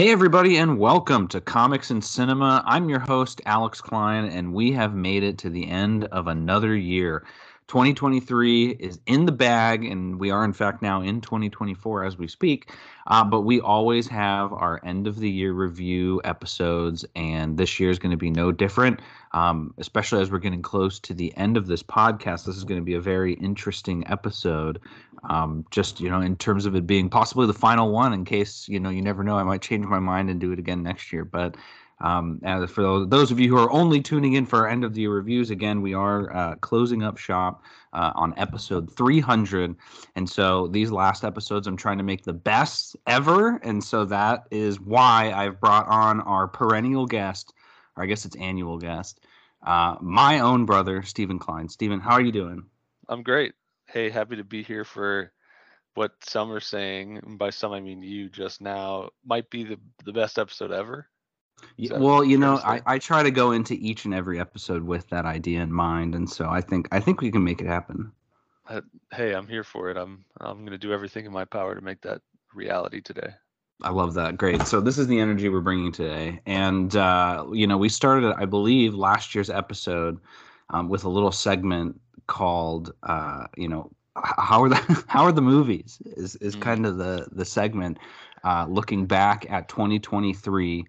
Hey, everybody, and welcome to Comics and Cinema. I'm your host, Alex Klein, and we have made it to the end of another year. 2023 is in the bag, and we are, in fact, now in 2024 as we speak. Uh, but we always have our end of the year review episodes, and this year is going to be no different, um, especially as we're getting close to the end of this podcast. This is going to be a very interesting episode. Um, just, you know, in terms of it being possibly the final one, in case, you know, you never know, I might change my mind and do it again next year. But um, for those, those, of you who are only tuning in for our end of the year reviews, again, we are uh, closing up shop uh, on episode 300. And so these last episodes, I'm trying to make the best ever. And so that is why I've brought on our perennial guest, or I guess it's annual guest, uh, my own brother, Stephen Klein. Stephen, how are you doing? I'm great. Hey, happy to be here for what some are saying, by some I mean you just now, might be the, the best episode ever. Yeah, well, you know, I, I try to go into each and every episode with that idea in mind, and so I think I think we can make it happen. Uh, hey, I'm here for it. I'm I'm going to do everything in my power to make that reality today. I love that. Great. So this is the energy we're bringing today, and uh, you know, we started, I believe, last year's episode um, with a little segment called, uh, you know, how are the how are the movies? Is is mm. kind of the the segment uh, looking back at 2023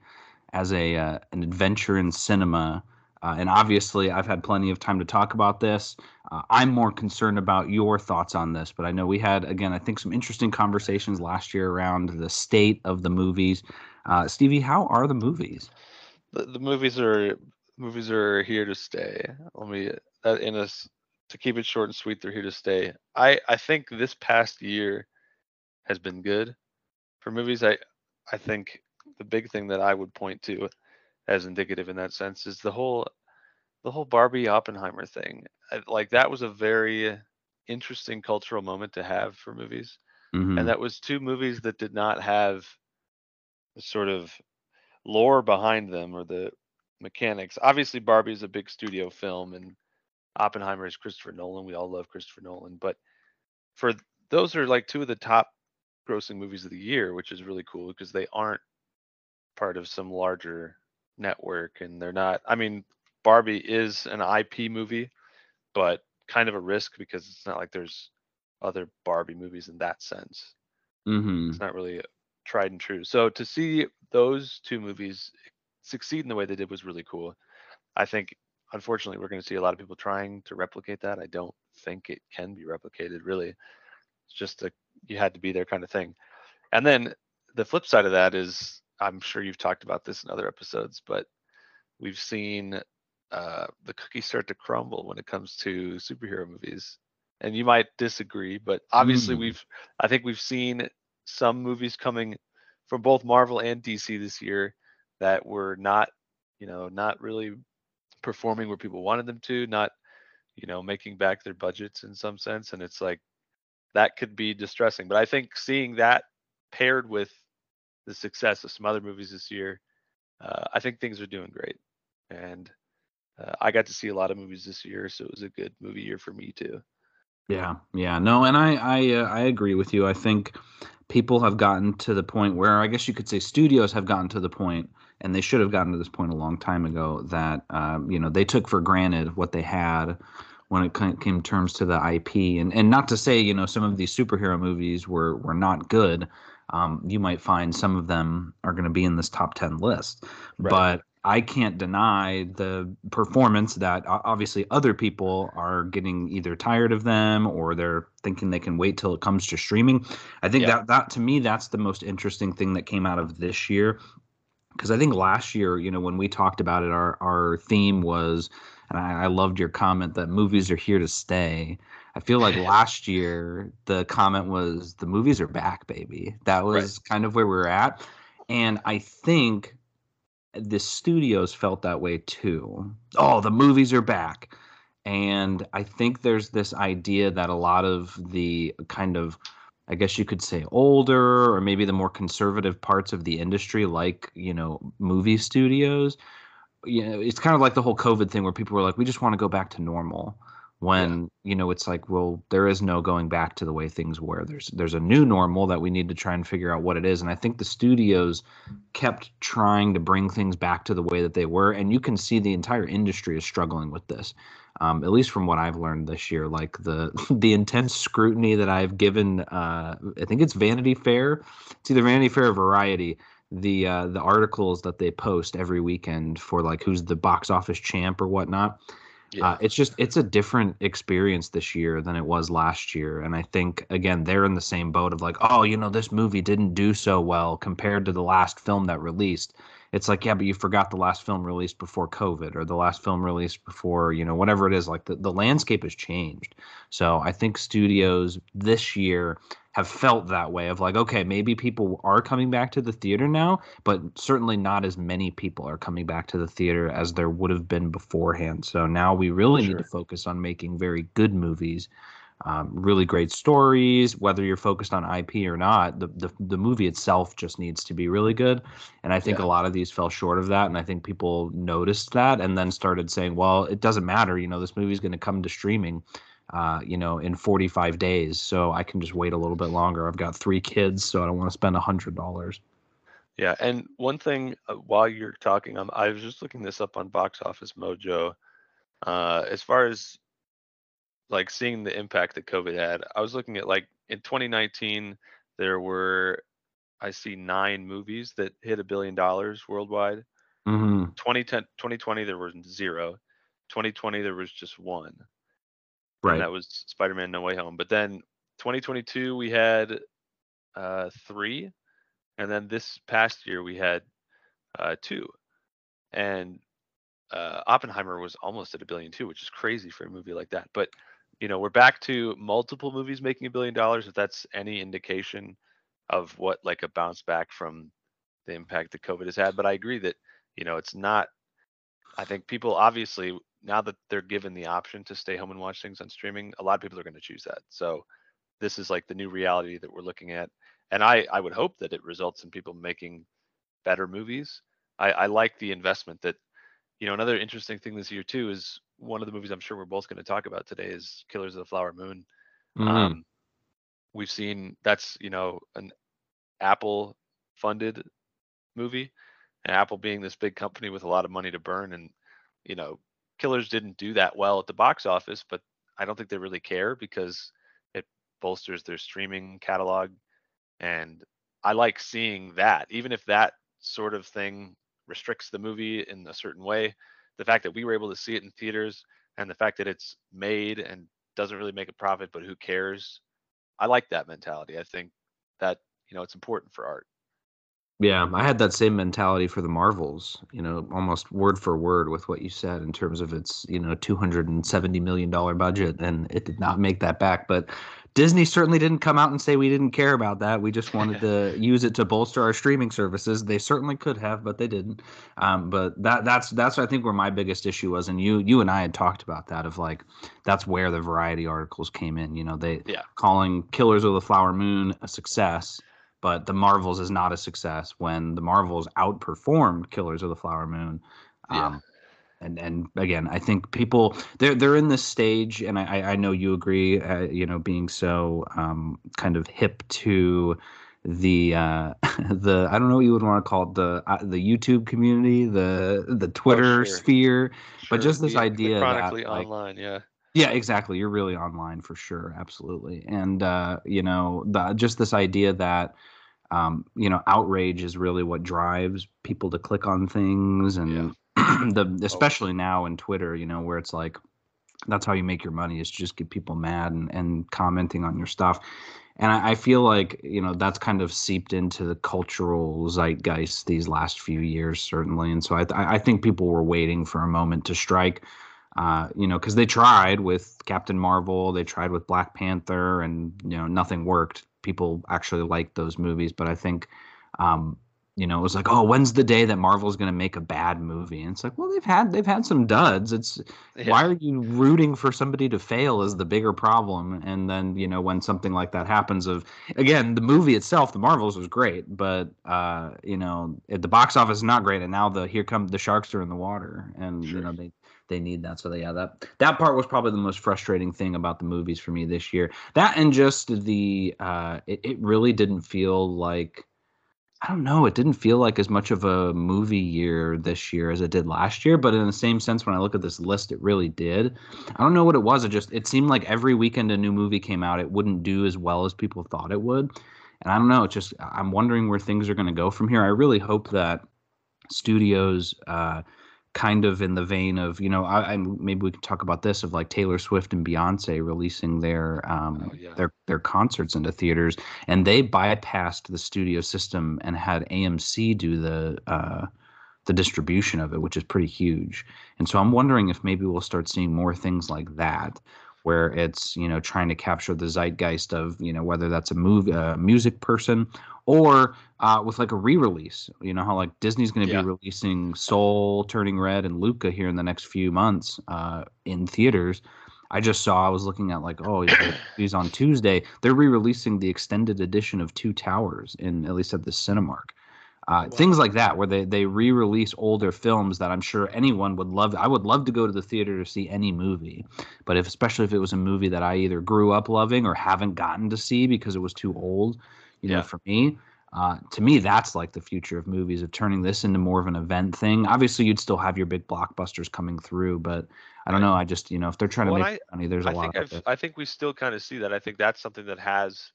as a uh, an adventure in cinema. Uh, and obviously, I've had plenty of time to talk about this. Uh, I'm more concerned about your thoughts on this, but I know we had, again, I think some interesting conversations last year around the state of the movies. Uh, Stevie, how are the movies? The, the movies are movies are here to stay. Let me uh, in a to keep it short and sweet. They're here to stay. I I think this past year has been good for movies. I I think the big thing that I would point to as indicative in that sense is the whole the whole Barbie Oppenheimer thing. Like that was a very interesting cultural moment to have for movies. Mm-hmm. And that was two movies that did not have the sort of lore behind them or the mechanics. Obviously Barbie is a big studio film and Oppenheimer is Christopher Nolan. We all love Christopher Nolan, but for those are like two of the top grossing movies of the year, which is really cool because they aren't part of some larger network and they're not i mean barbie is an ip movie but kind of a risk because it's not like there's other barbie movies in that sense. Mm-hmm. it's not really tried and true. So to see those two movies succeed in the way they did was really cool. I think unfortunately we're going to see a lot of people trying to replicate that. I don't think it can be replicated really. It's just a you had to be there kind of thing. And then the flip side of that is I'm sure you've talked about this in other episodes, but we've seen uh, the cookies start to crumble when it comes to superhero movies. And you might disagree, but obviously mm. we've I think we've seen some movies coming from both Marvel and DC this year that were not, you know, not really performing where people wanted them to, not, you know, making back their budgets in some sense. And it's like that could be distressing. But I think seeing that paired with the success of some other movies this year, uh, I think things are doing great. And uh, I got to see a lot of movies this year, so it was a good movie year for me too. Yeah, yeah, no, and I I uh, I agree with you. I think people have gotten to the point where I guess you could say studios have gotten to the point, and they should have gotten to this point a long time ago that um, you know they took for granted what they had when it came in terms to the IP, and and not to say you know some of these superhero movies were were not good, um, you might find some of them are going to be in this top 10 list. Right. But I can't deny the performance that obviously other people are getting either tired of them or they're thinking they can wait till it comes to streaming. I think yeah. that that to me that's the most interesting thing that came out of this year because I think last year, you know, when we talked about it, our our theme was, and I, I loved your comment that movies are here to stay. I feel like last year the comment was the movies are back, baby. That was right. kind of where we are at. And I think the studios felt that way too. Oh, the movies are back. And I think there's this idea that a lot of the kind of I guess you could say older or maybe the more conservative parts of the industry like, you know, movie studios, you know, it's kind of like the whole COVID thing where people were like, we just want to go back to normal when you know it's like well there is no going back to the way things were. There's there's a new normal that we need to try and figure out what it is. And i think the studios kept trying to bring things back to the way that they were. And you can see the entire industry is struggling with this. Um, at least from what i've learned this year like the the intense scrutiny that i've given uh, i think it's vanity fair. It's either vanity fair or variety. The uh, the articles that they post every weekend for like who's the box office champ or whatnot yeah. Uh, it's just it's a different experience this year than it was last year, and I think again they're in the same boat of like, oh, you know, this movie didn't do so well compared to the last film that released. It's like, yeah, but you forgot the last film released before COVID or the last film released before, you know, whatever it is. Like the, the landscape has changed. So I think studios this year have felt that way of like okay maybe people are coming back to the theater now but certainly not as many people are coming back to the theater as there would have been beforehand so now we really sure. need to focus on making very good movies um, really great stories whether you're focused on ip or not the, the, the movie itself just needs to be really good and i think yeah. a lot of these fell short of that and i think people noticed that and then started saying well it doesn't matter you know this movie's going to come to streaming uh, you know, in 45 days. So I can just wait a little bit longer. I've got three kids, so I don't want to spend a hundred dollars. Yeah, and one thing uh, while you're talking, um, I was just looking this up on Box Office Mojo. Uh, as far as like seeing the impact that COVID had, I was looking at like in 2019 there were I see nine movies that hit a billion dollars worldwide. Mm-hmm. 2010, 2020 there was zero. 2020 there was just one. Right. And that was Spider-Man No Way Home. But then 2022 we had uh, three, and then this past year we had uh, two, and uh, Oppenheimer was almost at a billion too, which is crazy for a movie like that. But you know, we're back to multiple movies making a billion dollars. If that's any indication of what like a bounce back from the impact that COVID has had. But I agree that you know it's not. I think people obviously now that they're given the option to stay home and watch things on streaming, a lot of people are going to choose that. So this is like the new reality that we're looking at. And I, I would hope that it results in people making better movies. I, I like the investment that, you know, another interesting thing this year too is one of the movies I'm sure we're both going to talk about today is Killers of the Flower Moon. Mm-hmm. Um, we've seen that's, you know, an Apple funded movie and Apple being this big company with a lot of money to burn and, you know, Killers didn't do that well at the box office, but I don't think they really care because it bolsters their streaming catalog. And I like seeing that, even if that sort of thing restricts the movie in a certain way. The fact that we were able to see it in theaters and the fact that it's made and doesn't really make a profit, but who cares? I like that mentality. I think that, you know, it's important for art. Yeah, I had that same mentality for the Marvels, you know, almost word for word with what you said in terms of its, you know, $270 million budget. And it did not make that back. But Disney certainly didn't come out and say we didn't care about that. We just wanted to use it to bolster our streaming services. They certainly could have, but they didn't. Um, but that that's that's I think where my biggest issue was, and you you and I had talked about that of like that's where the variety articles came in. You know, they yeah. calling Killers of the Flower Moon a success but the Marvels is not a success when the Marvels outperformed Killers of the Flower Moon. Yeah. Um, and and again, I think people they're they're in this stage, and I I know you agree. Uh, you know, being so um, kind of hip to the uh the I don't know what you would want to call it the uh, the YouTube community, the the oh, Twitter oh, sure. sphere, sure. but just this the, idea the chronically that, online, yeah. Yeah, exactly. You're really online for sure, absolutely. And uh, you know, the, just this idea that um, you know, outrage is really what drives people to click on things, and yeah. the especially now in Twitter, you know, where it's like that's how you make your money is just get people mad and, and commenting on your stuff. And I, I feel like you know that's kind of seeped into the cultural zeitgeist these last few years, certainly. And so I, I think people were waiting for a moment to strike. Uh, you know, because they tried with Captain Marvel, they tried with Black Panther, and you know nothing worked people actually like those movies. But I think, um, you know, it was like, oh, when's the day that Marvel's going to make a bad movie? And it's like, well, they've had they've had some duds. It's yeah. why are you rooting for somebody to fail is the bigger problem. And then you know when something like that happens, of again the movie itself, the Marvels was great, but uh, you know the box office is not great. And now the here come the sharks are in the water, and sure. you know they they need that. So they, yeah, that that part was probably the most frustrating thing about the movies for me this year. That and just the uh, it, it really didn't feel like I don't know. It didn't feel like as much of a movie year this year as it did last year. But in the same sense, when I look at this list, it really did. I don't know what it was. It just it seemed like every weekend a new movie came out, it wouldn't do as well as people thought it would. And I don't know. It's just I'm wondering where things are going to go from here. I really hope that studios. Uh, kind of in the vein of you know I, I, maybe we can talk about this of like Taylor Swift and Beyonce releasing their um oh, yeah. their their concerts into theaters and they bypassed the studio system and had AMC do the uh the distribution of it which is pretty huge and so I'm wondering if maybe we'll start seeing more things like that where it's you know trying to capture the zeitgeist of you know whether that's a movie a music person or uh, with like a re-release. You know how like disney's going to yeah. be releasing soul turning red and luca here in the next few months uh, in theaters. I just saw i was looking at like oh he's on tuesday. They're re-releasing the extended edition of two towers in at least at the cinemark uh, wow. Things like that, where they, they re release older films that I'm sure anyone would love. I would love to go to the theater to see any movie, but if especially if it was a movie that I either grew up loving or haven't gotten to see because it was too old, you yeah. know, for me. Uh, to me, that's like the future of movies of turning this into more of an event thing. Obviously, you'd still have your big blockbusters coming through, but I don't know. I just, you know, if they're trying to make I, money, there's a I lot. Think I think we still kind of see that. I think that's something that has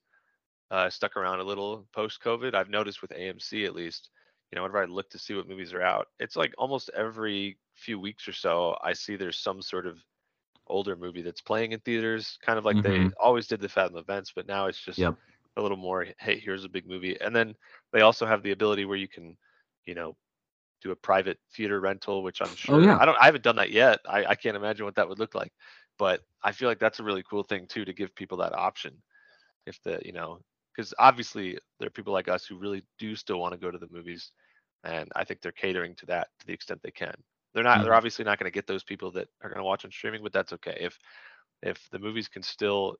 uh, stuck around a little post COVID. I've noticed with AMC at least, you know, whenever I look to see what movies are out, it's like almost every few weeks or so, I see there's some sort of older movie that's playing in theaters, kind of like mm-hmm. they always did the Fathom events, but now it's just yep. a little more, hey, here's a big movie. And then they also have the ability where you can, you know, do a private theater rental, which I'm oh, sure oh, yeah. I don't I haven't done that yet. I, I can't imagine what that would look like. But I feel like that's a really cool thing too to give people that option. If the, you know, because obviously there are people like us who really do still want to go to the movies and i think they're catering to that to the extent they can. They're not mm-hmm. they're obviously not going to get those people that are going to watch on streaming but that's okay. If if the movies can still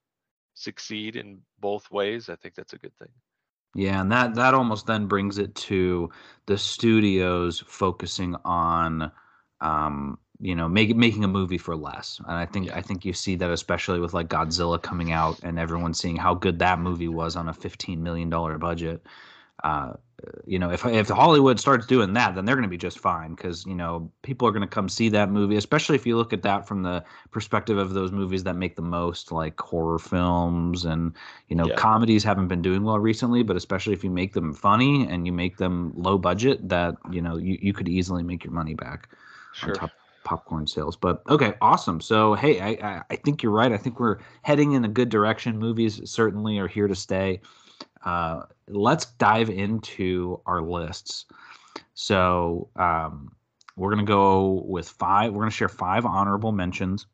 succeed in both ways i think that's a good thing. Yeah and that that almost then brings it to the studios focusing on um you know making making a movie for less and i think yeah. i think you see that especially with like godzilla coming out and everyone seeing how good that movie was on a 15 million dollar budget uh, you know, if if Hollywood starts doing that, then they're going to be just fine because you know people are going to come see that movie, especially if you look at that from the perspective of those movies that make the most, like horror films and you know yeah. comedies haven't been doing well recently, but especially if you make them funny and you make them low budget, that you know you, you could easily make your money back sure. on top popcorn sales. But okay, awesome. So hey, I, I I think you're right. I think we're heading in a good direction. Movies certainly are here to stay. Uh, let's dive into our lists. So um, we're to go with five. We're to share five honorable mentions.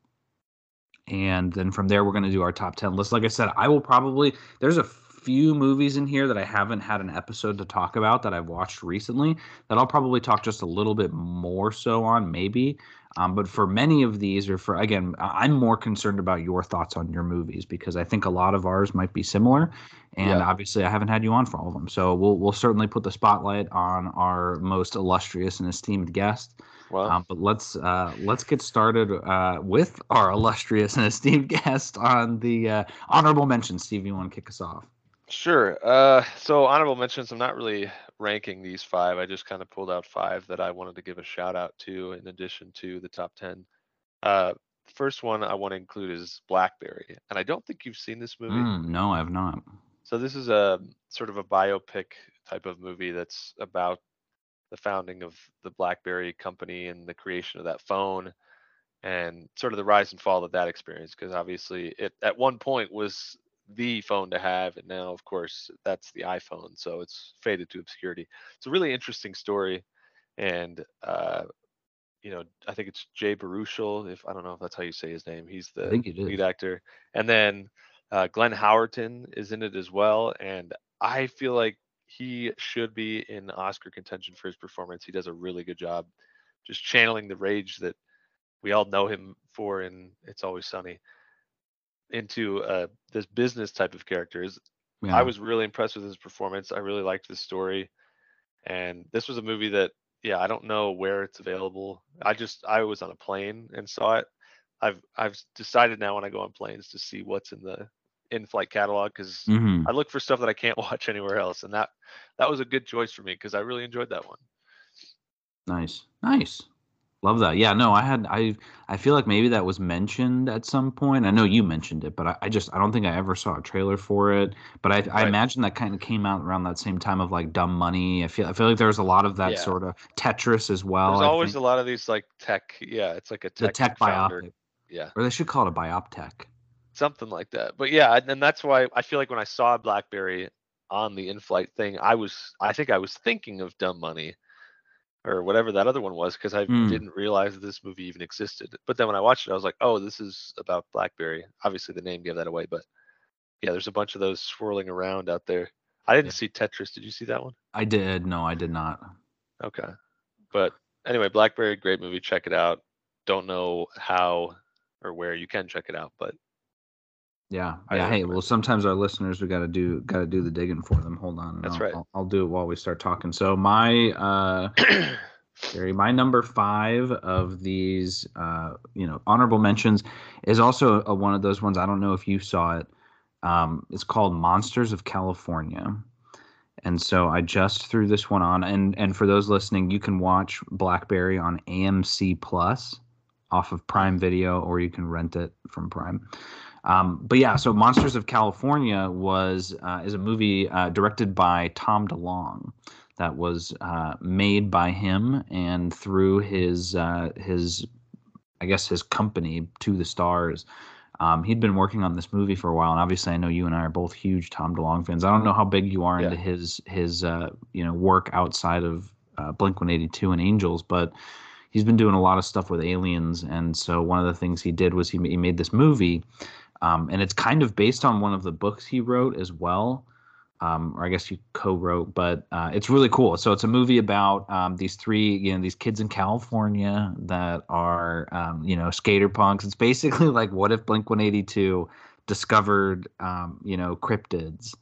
And then from there, we're going to do our top 10 list. Like I said, I will probably, there's a few movies in here that I haven't had an episode to talk about that I've watched recently that I'll probably talk just a little bit more so on, maybe. Um, but for many of these, or for again, I'm more concerned about your thoughts on your movies because I think a lot of ours might be similar, and yeah. obviously I haven't had you on for all of them. So we'll we'll certainly put the spotlight on our most illustrious and esteemed guest. Well, um, but let's uh, let's get started uh, with our illustrious and esteemed guest on the uh, honorable mention. Steve, you want to kick us off? Sure. Uh, so honorable mentions. I'm not really ranking these five. I just kind of pulled out five that I wanted to give a shout out to, in addition to the top ten. Uh, first one I want to include is Blackberry, and I don't think you've seen this movie. Mm, no, I have not. So this is a sort of a biopic type of movie that's about the founding of the BlackBerry company and the creation of that phone and sort of the rise and fall of that experience because obviously it at one point was the phone to have and now of course that's the iphone so it's faded to obscurity. It's a really interesting story and uh you know i think it's jay baruchel if i don't know if that's how you say his name he's the lead actor and then uh, glenn howerton is in it as well and i feel like he should be in oscar contention for his performance. He does a really good job just channeling the rage that we all know him for in it's always sunny into uh, this business type of characters. Yeah. I was really impressed with his performance. I really liked the story, and this was a movie that yeah, I don't know where it's available. I just I was on a plane and saw it. I've I've decided now when I go on planes to see what's in the in-flight catalog because hmm I look for stuff that I can't watch anywhere else, and that that was a good choice for me because I really enjoyed that one. Nice, nice. Love that. Yeah, no, I had I I feel like maybe that was mentioned at some point. I know you mentioned it, but I, I just I don't think I ever saw a trailer for it. But I I imagine that kind of came out around that same time of like Dumb Money. I feel I feel like there was a lot of that Yeah. sort of Tetris as well. There's I always think. a lot of these like tech. Yeah, it's like a tech the tech, founder. biopic, Yeah, or they should call it a bioptech. something like that. But yeah, and and that's why I feel like when I saw BlackBerry on the in-flight thing, I was I think I was thinking of Dumb Money or whatever that other one was because I Mm. didn't realize that this movie even existed. But then when I watched it, I was like, oh, this is about BlackBerry. Obviously, the name gave that away, but yeah, there's a bunch of those swirling around out there. I didn't Yeah. see Tetris. Did you see that one? I did. No, I did not. Okay. But anyway, BlackBerry, great movie. Check it out. Don't know how or where you can check it out, but Yeah, I yeah. Hey, well, sometimes our listeners we got to do got to do the digging for them. Hold on, That's I'll, right. I'll, I'll do it while we start talking. So my uh, Gary, my number five of these, uh, you know, honorable mentions is also a, one of those ones. I don't know if you saw it. Um, it's called Monsters of California, and so I just threw this one on. And and for those listening, you can watch Blackberry on AMC Plus off of Prime Video, or you can rent it from Prime. Um, but yeah, so Monsters of California was uh, is a movie uh, directed by Tom DeLonge that was uh, made by him and through his uh, his I guess his company to the stars. Um, he'd been working on this movie for a while, and obviously, I know you and I are both huge Tom DeLonge fans. I don't know how big you are Yeah. into his his uh, you know work outside of uh, Blink One Eighty Two and Angels, but he's been doing a lot of stuff with aliens, and so one of the things he did was he, he made this movie, um, and it's kind of based on one of the books he wrote as well um, or I guess you co-wrote, but uh, it's really cool. So it's a movie about um, these three, you know, these kids in California that are, um, you know, skater punks. It's basically like what if Blink 182 discovered, um, you know, cryptids.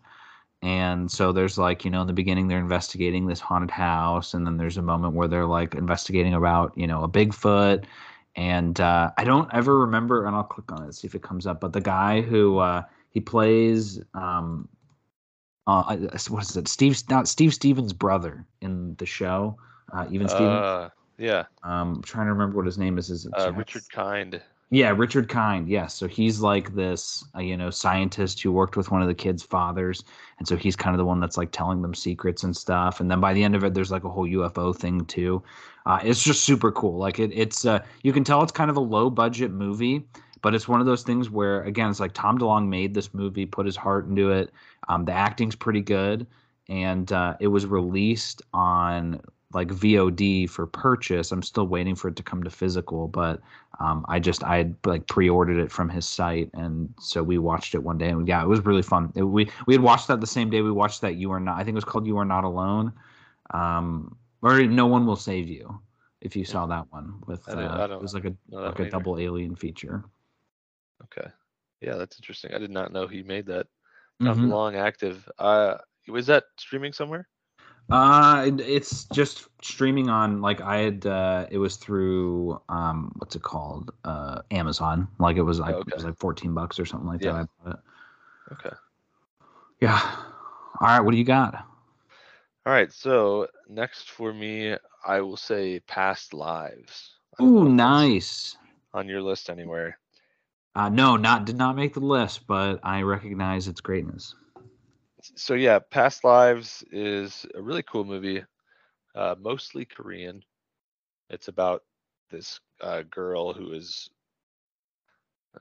And so there's like, you know, in the beginning they're investigating this haunted house, and then there's a moment where they're like investigating about, you know, a Bigfoot. And uh, I don't ever remember, and I'll click on it see if it comes up. But the guy who uh, he plays, um, uh, what is it? Steve, not Steve Stevens' brother in the show. Uh, even Stevens. uh, yeah, Um, I'm trying to remember what his name is. Is it uh, Richard Kind. Yeah, Richard Kind. Yes, so he's like this, uh, you know, scientist who worked with one of the kids' fathers, and so he's kind of the one that's like telling them secrets and stuff. And then by the end of it, there's like a whole UFO thing too. Uh, it's just super cool. Like it, it's uh, you can tell it's kind of a low budget movie, but it's one of those things where again, it's like Tom DeLonge made this movie, put his heart into it. Um, the acting's pretty good, and uh, it was released on like VOD for purchase. I'm still waiting for it to come to physical, but um, I just I had like pre-ordered it from his site, and so we watched it one day, and yeah, it was really fun. It, we we had watched that the same day we watched that You Are Not. I think it was called You Are Not Alone, um, or No One Will Save You. If you saw that one with, I don't- uh, I it don't was like a like a either. double alien feature. Okay, yeah, that's interesting. I did not know he made that. Tom Mhm. DeLonge active. Uh, was that streaming somewhere? Uh, it- it's just streaming on like I had. Uh, it was through um, what's it called? Uh, Amazon. Like it was like it was like fourteen bucks or something like Yeah. that. I bought it. Okay. Yeah. All right. What do you got? All right. So next for me, I will say Past Lives. Ooh, nice. On your list anywhere? Uh, no, not did not make the list, but I recognize its greatness. So yeah, Past Lives is a really cool movie, uh, mostly Korean. It's about this uh, girl who is,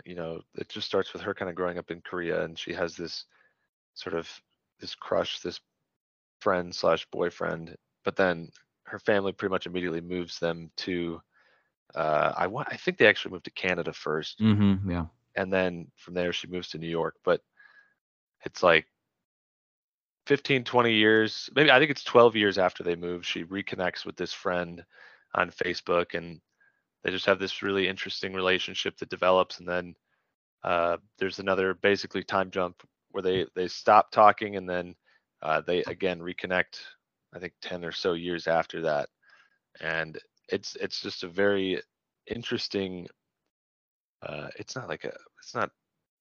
you know, it just starts with her kind of growing up in Korea, and she has this sort of this crush, this friend slash boyfriend, but then her family pretty much immediately moves them to. Uh, I want. I think they actually moved to Canada first, Mm-hmm. Yeah. and then from there she moves to New York. But it's like 15, 20 years, maybe I think it's 12 years after they move, she reconnects with this friend on Facebook and they just have this really interesting relationship that develops. And then uh, there's another basically time jump where they, they stop talking and then uh, they again reconnect, I think 10 or so years after that. and it's it's just a very interesting. Uh, it's not like a it's not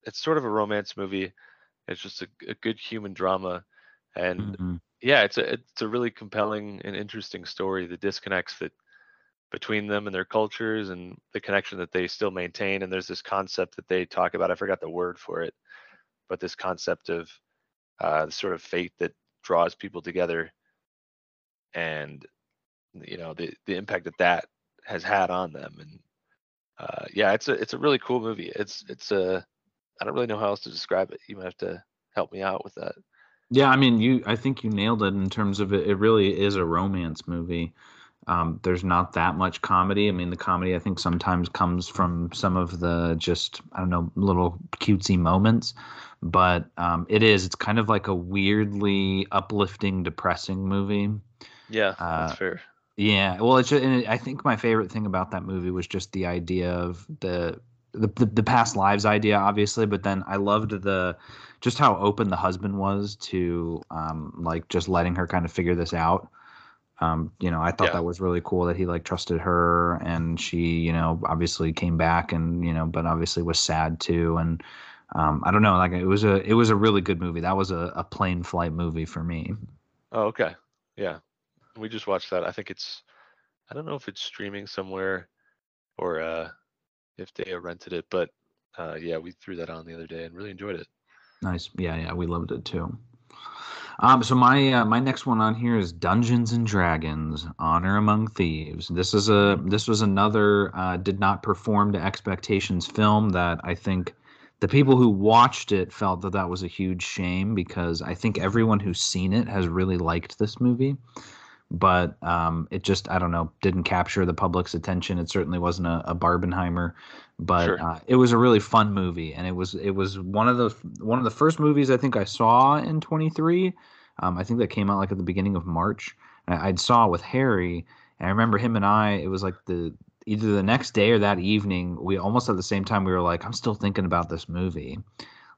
it's sort of a romance movie. It's just a, a good human drama, and Mm-hmm. yeah, it's a it's a really compelling and interesting story. The disconnects that between them and their cultures and the connection that they still maintain. And there's this concept that they talk about. I forgot the word for it, but this concept of uh, the sort of fate that draws people together, and you know the the impact that that has had on them. And uh, yeah, it's a it's a really cool movie. It's it's a I don't really know how else to describe it. You might have to help me out with that. Yeah, I mean, you. I think you nailed it in terms of it. It really is a romance movie. Um, there's not that much comedy. I mean, the comedy I think sometimes comes from some of the just I don't know little cutesy moments, but um, it is. It's kind of like a weirdly uplifting, depressing movie. Yeah, Uh, that's fair. Yeah, well, it's just, and I think my favorite thing about that movie was just the idea of the the, the the past lives idea, obviously, but then I loved the just how open the husband was to um like just letting her kind of figure this out. Um, you know, I thought Yeah. that was really cool that he like trusted her and she, you know, obviously came back and you know, but obviously was sad too and um, I don't know, like it was a it was a really good movie. That was a, a plane flight movie for me. Oh, okay. Yeah. We just watched that. I think it's I don't know if it's streaming somewhere or uh if they rented it, but uh yeah, we threw that on the other day and really enjoyed it. Nice. Yeah, yeah, we loved it too. Um, so my uh, my next one on here is Dungeons and Dragons: Honor Among Thieves. This is a this was another uh, did not perform to expectations film that I think the people who watched it felt that that was a huge shame because I think everyone who's seen it has really liked this movie, but um, it just I don't know didn't capture the public's attention. It certainly wasn't a, a Barbenheimer, but Sure. uh, it was a really fun movie, and it was it was one of the one of the first movies I think I saw in 23. Um, I think that came out like at the beginning of March. I, I'd saw it with Harry, and I remember him and I. It was like the either the next day or that evening. We almost at the same time we were like, I'm still thinking about this movie.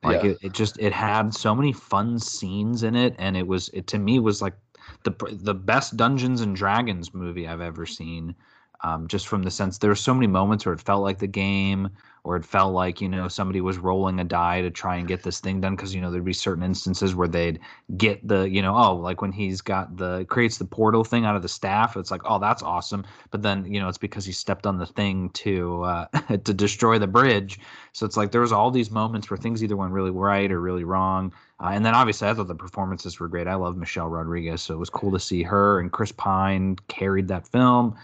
Like Yeah. it, it just it had so many fun scenes in it, and it was it to me was like the the best Dungeons and Dragons movie I've ever seen. Um, just from the sense there were so many moments where it felt like the game, or it felt like you know somebody was rolling a die to try and get this thing done because you know there'd be certain instances where they'd get the you know oh like when he's got the creates the portal thing out of the staff it's like oh that's awesome. But then you know it's because he stepped on the thing to uh, to destroy the bridge. So it's like there was all these moments where things either went really right or really wrong. Uh, and then obviously I thought the performances were great. I love Michelle Rodriguez so it was cool to see her and Chris Pine carried that film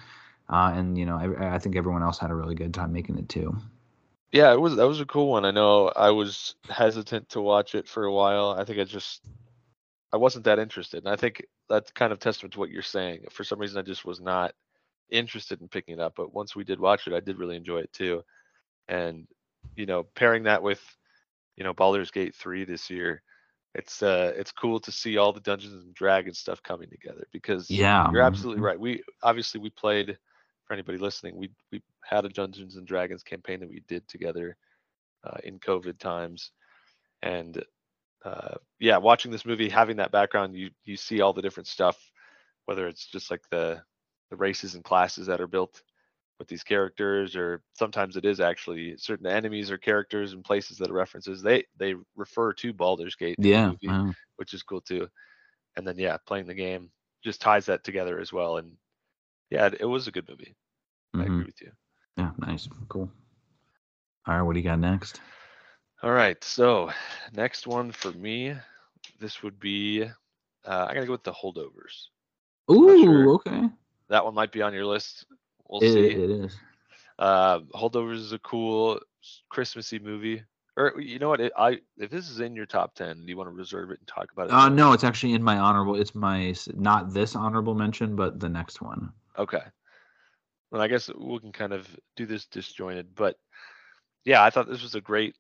uh, and you know I, I think everyone else had a really good time making it too Yeah, it was that was a cool one. I know I was hesitant to watch it for a while. I think I just I wasn't that interested. And I think that's kind of testament to what you're saying. For some reason I just was not interested in picking it up. But once we did watch it, I did really enjoy it too. And you know, pairing that with, you know, Baldur's Gate 3 this year, it's uh it's cool to see all the Dungeons and Dragons stuff coming together because Yeah. you're absolutely right. We obviously we played for anybody listening, we we had a Dungeons and Dragons campaign that we did together uh, in COVID times, and uh, yeah, watching this movie, having that background, you you see all the different stuff, whether it's just like the the races and classes that are built with these characters, or sometimes it is actually certain enemies or characters and places that are references. They they refer to Baldur's Gate, yeah movie, wow. which is cool too. And then yeah, playing the game just ties that together as well. And yeah, it, it was a good movie. I Mhm. agree with you. yeah nice cool all right what do you got next All right, so next one for me, this would be uh, I gotta go with the holdovers. Ooh, sure. okay. That one might be on your list. We'll It, see. it is. Uh, holdovers is a cool Christmassy movie. Or you know what? It, I if this is in your top ten, do you want to reserve it and talk about it? Uh, no, it's actually in my honorable. It's my not this honorable mention, but the next one. Okay. Well, I guess we can kind of do this disjointed, but yeah, I thought this was a great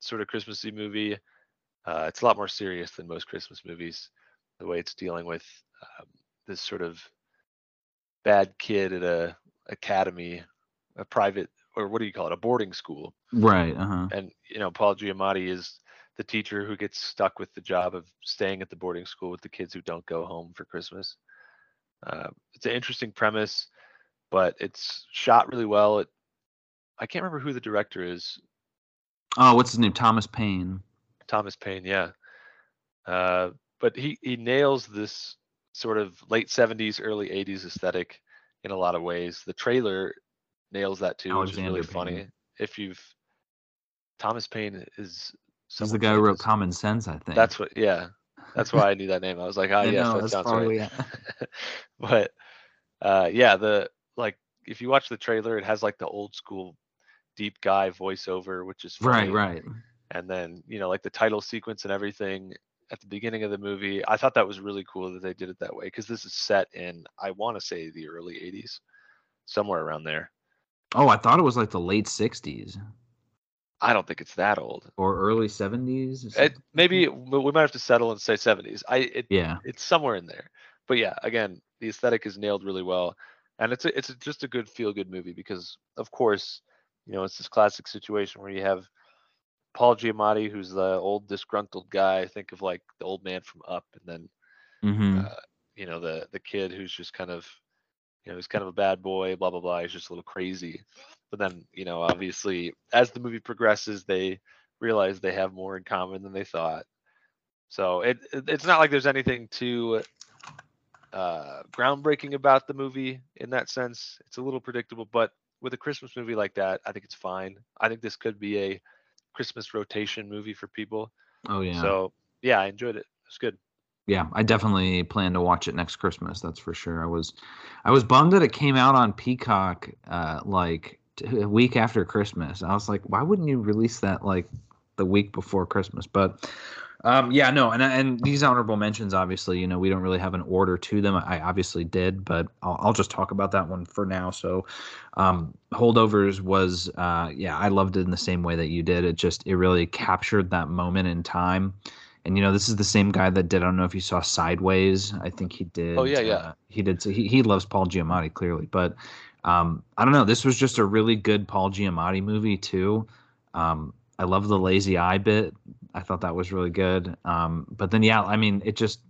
sort of Christmassy movie. Uh, it's a lot more serious than most Christmas movies, the way it's dealing with um, this sort of bad kid at a academy, a private or what do you call it, a boarding school, Right. Uh huh. and you know Paul Giamatti is the teacher who gets stuck with the job of staying at the boarding school with the kids who don't go home for Christmas. Uh, it's an interesting premise. but it's shot really well. It, I can't remember who the director is. Oh, what's his name? Thomas Paine. Thomas Paine, yeah. Uh, but he he nails this sort of late 70s, early 80s aesthetic in a lot of ways. The trailer nails that too, which is Alexander really funny. If you've Thomas Paine is He's the guy who wrote. Common Sense, I think. That's what yeah. That's why I knew that name. I was like, ah yes, that sounds probably right. it. but uh yeah, the like if you watch the trailer, it has like the old school deep guy voiceover, which is Right, right. and then you know like the title sequence and everything at the beginning of the movie i thought that was really cool that they did it that way because this is set in i want to say the early 80s somewhere around there Oh, I thought it was like the late '60s i don't think it's that old. Or early '70s. it, maybe we might have to settle and say 70s i it, Yeah. it's somewhere in there. But yeah again the aesthetic is nailed really well. And it's a, it's a, just a good feel good movie because of course you know it's this classic situation where you have paul giamatti who's the old disgruntled guy think of like the old man from up and then hmm uh, you know the the kid who's just kind of you know he's kind of a bad boy blah blah blah. He's just a little crazy but then you know obviously as the movie progresses they realize they have more in common than they thought so it, it it's not like there's anything too uh groundbreaking about the movie in that sense it's a little predictable but with a christmas movie like that i think it's fine i think this could be a christmas rotation movie for people oh yeah. so yeah i enjoyed it it's good yeah, I definitely plan to watch it next Christmas. That's for sure. I was, I was bummed that it came out on Peacock uh, like a week after Christmas. I was like, why wouldn't you release that like the week before Christmas? But um, yeah, no, and and these honorable mentions, obviously, you know, we don't really have an order to them. I obviously did, but I'll, I'll just talk about that one for now. So, um, holdovers was, uh, yeah, I loved it in the same way that you did. It just it really captured that moment in time. And you know, this is the same guy that did. I don't know if you saw Sideways. I think he did. Oh, yeah, yeah. uh, he did. So he he loves Paul Giamatti clearly, but um, I don't know. This was just a really good Paul Giamatti movie too. Um, I love the lazy eye bit. I thought that was really good. Um, but then yeah, I mean, it just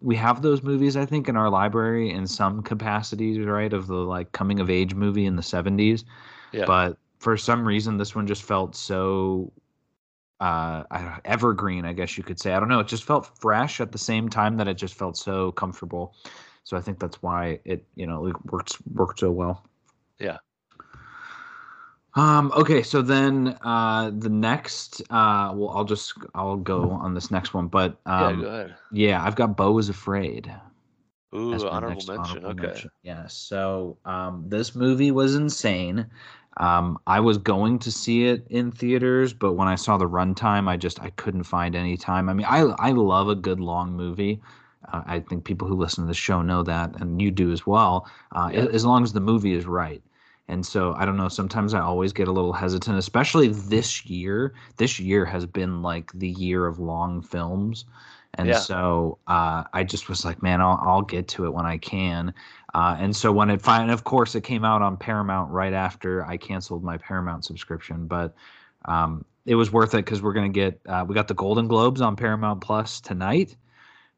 we have those movies I think in our library in some capacities, right? Of the like coming of age movie in the '70s, yeah but for some reason this one just felt so uh I don't know, evergreen i guess you could say i don't know it just felt fresh at the same time that it just felt so comfortable so i think that's why it you know it works worked so well Yeah. um okay so then uh the next uh well i'll just i'll go on this next one but yeah um ahead yeah i've got Beau is afraid Ooh, honorable mention. honorable okay. mention. Yeah. So um, this movie was insane. Um, I was going to see it in theaters, but when I saw the runtime, I just I couldn't find any time. I mean, I I love a good long movie. Uh, I think people who listen to the show know that, and you do as well. Uh, Yeah. As long as the movie is right. And so I don't know. Sometimes I always get a little hesitant, especially this year. This year has been like the year of long films, and Yeah. so uh, I just was like, man, I'll I'll get to it when I can. Uh, and so when it finally, of course, it came out on Paramount right after I canceled my Paramount subscription, but um, it was worth it because we're gonna get uh, we got the Golden Globes on Paramount Plus tonight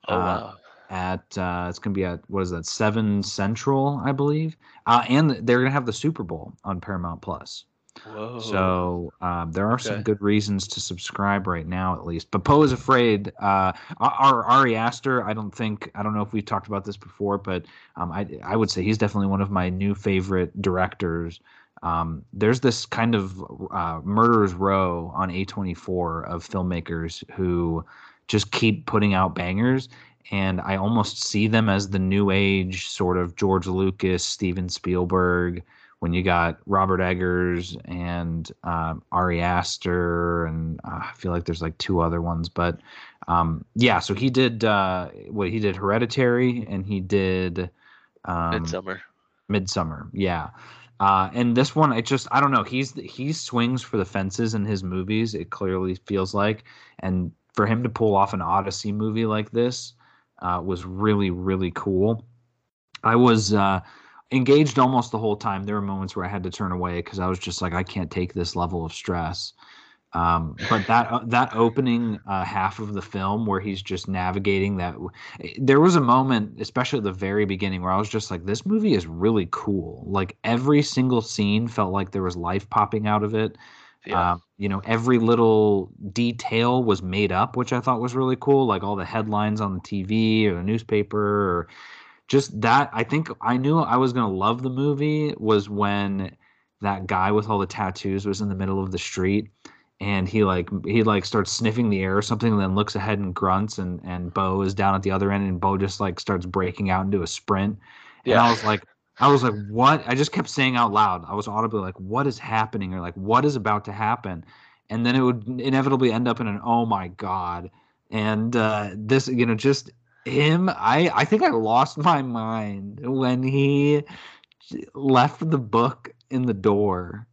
Oh uh, wow. at uh, it's gonna be at what is that seven central I believe, uh, and they're gonna have the Super Bowl on Paramount Plus. Whoa. So um, there are some good reasons to subscribe right now, at least. But Beau is afraid. Uh, our Ari Aster, I don't think I don't know if we've talked about this before, but um, I I would say he's definitely one of my new favorite directors. Um, there's this kind of uh, murderers row on A24 of filmmakers who just keep putting out bangers, and I almost see them as the new age sort of George Lucas, Steven Spielberg when you got Robert Eggers and um, Ari Aster, and uh, I feel like there's like two other ones, but um, yeah. So he did uh, what he did Hereditary, and he did um, Midsommar. Midsommar, yeah. Uh, and this one, I just I don't know. He's he swings for the fences in his movies. It clearly feels like, and for him to pull off an Odyssey movie like this uh, was really really cool. I was uh, engaged almost the whole time. There were moments where I had to turn away because I was just like, I can't take this level of stress. Um, but that uh, that opening uh, half of the film where he's just navigating that, there was a moment, especially at the very beginning, where I was just like, "This movie is really cool." Like every single scene felt like there was life popping out of it. Yeah. Uh, you know, every little detail was made up, which I thought was really cool. Like all the headlines on the TV or the newspaper, or just that. I think I knew I was gonna love the movie was when that guy with all the tattoos was in the middle of the street and he like he like starts sniffing the air or something and then looks ahead and grunts and and Beau is down at the other end and Beau just like starts breaking out into a sprint. And Yeah. I was like I was like what? I just kept saying out loud. I was audibly like what is happening or like what is about to happen? And then it would inevitably end up in an oh my god. And uh this you know just him I I think I lost my mind when he left the book in the door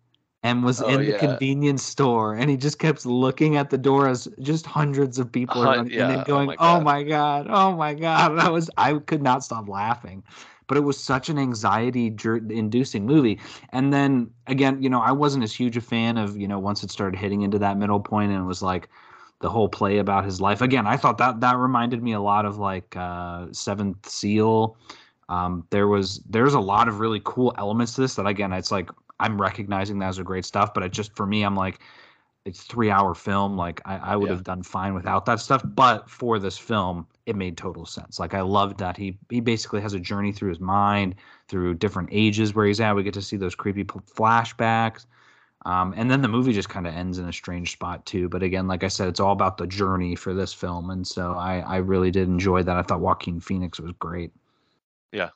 and was Oh, in the yeah. convenience store and he just kept looking at the door as just hundreds of people Hun- yeah, and oh going my oh my god oh my god and i was i could not stop laughing but it was such an anxiety inducing movie. And then again you know i wasn't as huge a fan of you know once it started hitting into that middle point and it was like the whole play about his life. Again i thought that that reminded me a lot of like uh seventh seal. Um, there was there's a lot of really cool elements to this that again it's like i'm recognizing that as a great stuff but it just for me i'm like it's three hour film. Like i, I would Yeah. have done fine without that stuff. But for this film it made total sense. Like i loved that he he basically has a journey through his mind through different ages where he's at. We get to see those creepy flashbacks. Um, and then the movie just kind of ends in a strange spot too. But again like i said it's all about the journey for this film. And so i i really did enjoy that. I thought joaquin phoenix was great. Yeah.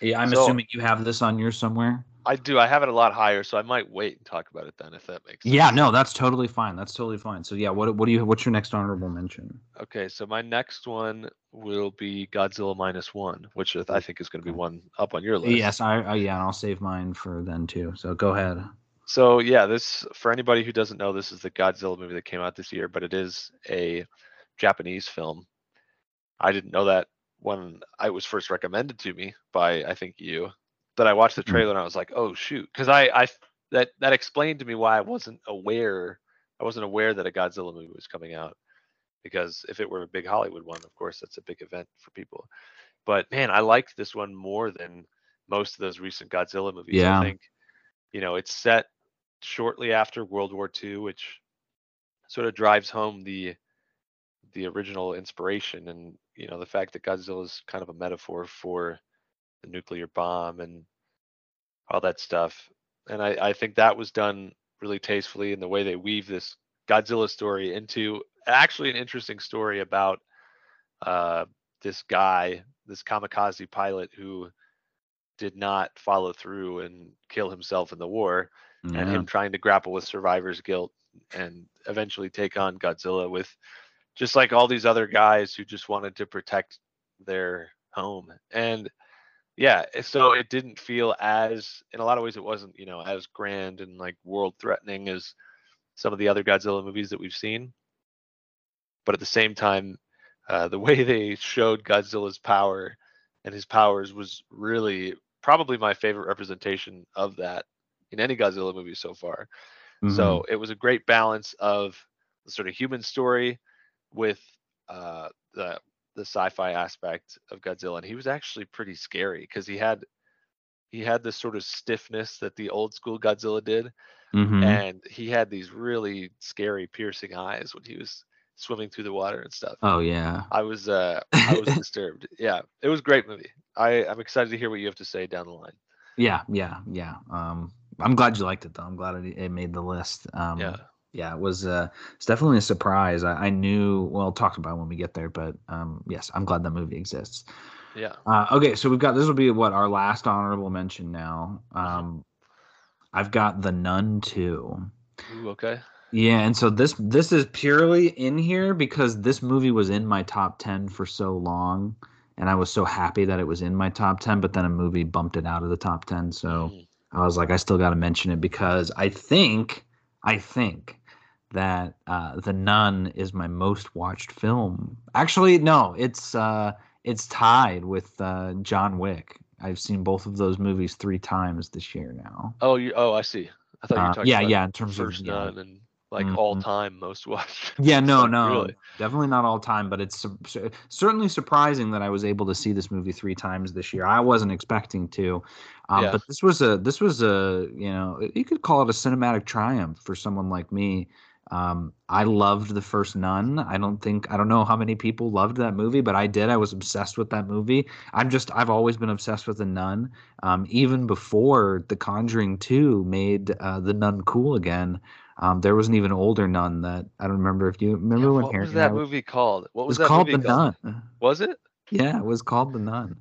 yeah i'm So- assuming you have this on yours somewhere I do. I have it a lot higher, so I might wait and talk about it then, if that makes sense. yeah no that's totally fine that's totally fine so yeah what what do you what's your next honorable mention Okay, so my next one will be Godzilla minus one, which I think is going to be one up on your list. Yes, I, I yeah, and I'll save mine for then too. So go ahead. So yeah, this for anybody who doesn't know, this is the Godzilla movie that came out this year, but it is a Japanese film. I didn't know that when I was first recommended to me by I think you. That I watched the Hmm. trailer and I was like, oh shoot, because I I that that explained to me why I wasn't aware I wasn't aware that a Godzilla movie was coming out. Because if it were a big Hollywood one, of course that's a big event for people. But man, I liked this one more than most of those recent Godzilla movies. Yeah. I think, you know, it's set shortly after World War II, which sort of drives home the the original inspiration and you know the fact that Godzilla is kind of a metaphor for the nuclear bomb and all that stuff. And I, I think that was done really tastefully in the way they weave this Godzilla story into actually an interesting story about uh, this guy, this kamikaze pilot who did not follow through and kill himself in the war and him trying to grapple with survivor's guilt and eventually take on Godzilla with just like all these other guys who just wanted to protect their home. And yeah, eh, so it didn't feel as in a lot of ways it wasn't, you know, as grand and like world threatening as some of the other Godzilla movies that we've seen. But at the same time, uh, the way they showed Godzilla's power and his powers was really probably my favorite representation of that in any Godzilla movie so far. Mhm. So it was a great balance of the sort of human story with uh, the the sci-fi aspect of Godzilla, and he was actually pretty scary because he had he had this sort of stiffness that the old school Godzilla did, Mhm. and he had these really scary, piercing eyes when he was swimming through the water and stuff. oh yeah. I was uh, I was disturbed. Yeah, it was a great movie. I I'm excited to hear what you have to say down the line. Yeah, yeah, yeah. Um, I'm glad you liked it though. I'm glad it, it made the list. Um, Yeah. Yeah, it was. Uh, it's definitely a surprise. I, I knew. Well, I'll talk about it when we get there, but um, yes, I'm glad that movie exists. Yeah. Uh, okay, so we've got this will be what our last honorable mention now. Um, I've got the Nun too. Ooh, okay. Yeah, and so this this is purely in here because this movie was in my top 10 for so long and I was so happy that it was in my top 10 but then a movie bumped it out of the top 10 so Mhm. I was like I still got to mention it because I think I think that uh The Nun is my most watched film. Actually no, it's uh it's tied with uh John Wick. I've seen both of those movies 3 times this year now. Oh, you. Oh, I see. I thought you were Uh, talking yeah, about yeah, in terms of First yeah, Nun and like Mhm. all time most watched. Yeah, no, like, no, really. definitely not all time, but it's su- su- certainly surprising that I was able to see this movie three times this year. I wasn't expecting to, um, Yeah. but this was a this was a you know you could call it a cinematic triumph for someone like me. Um, I loved the first Nun. I don't think I don't know how many people loved that movie, but I did. I was obsessed with that movie. I'm just I've always been obsessed with the Nun. Um, even before The Conjuring Two made uh, the Nun cool again. Um, there was an even older nun that I don't remember if you remember Yeah, when what Harry was that movie called? What was, was that called The called? Nun. Was it? Yeah, it was called The Nun.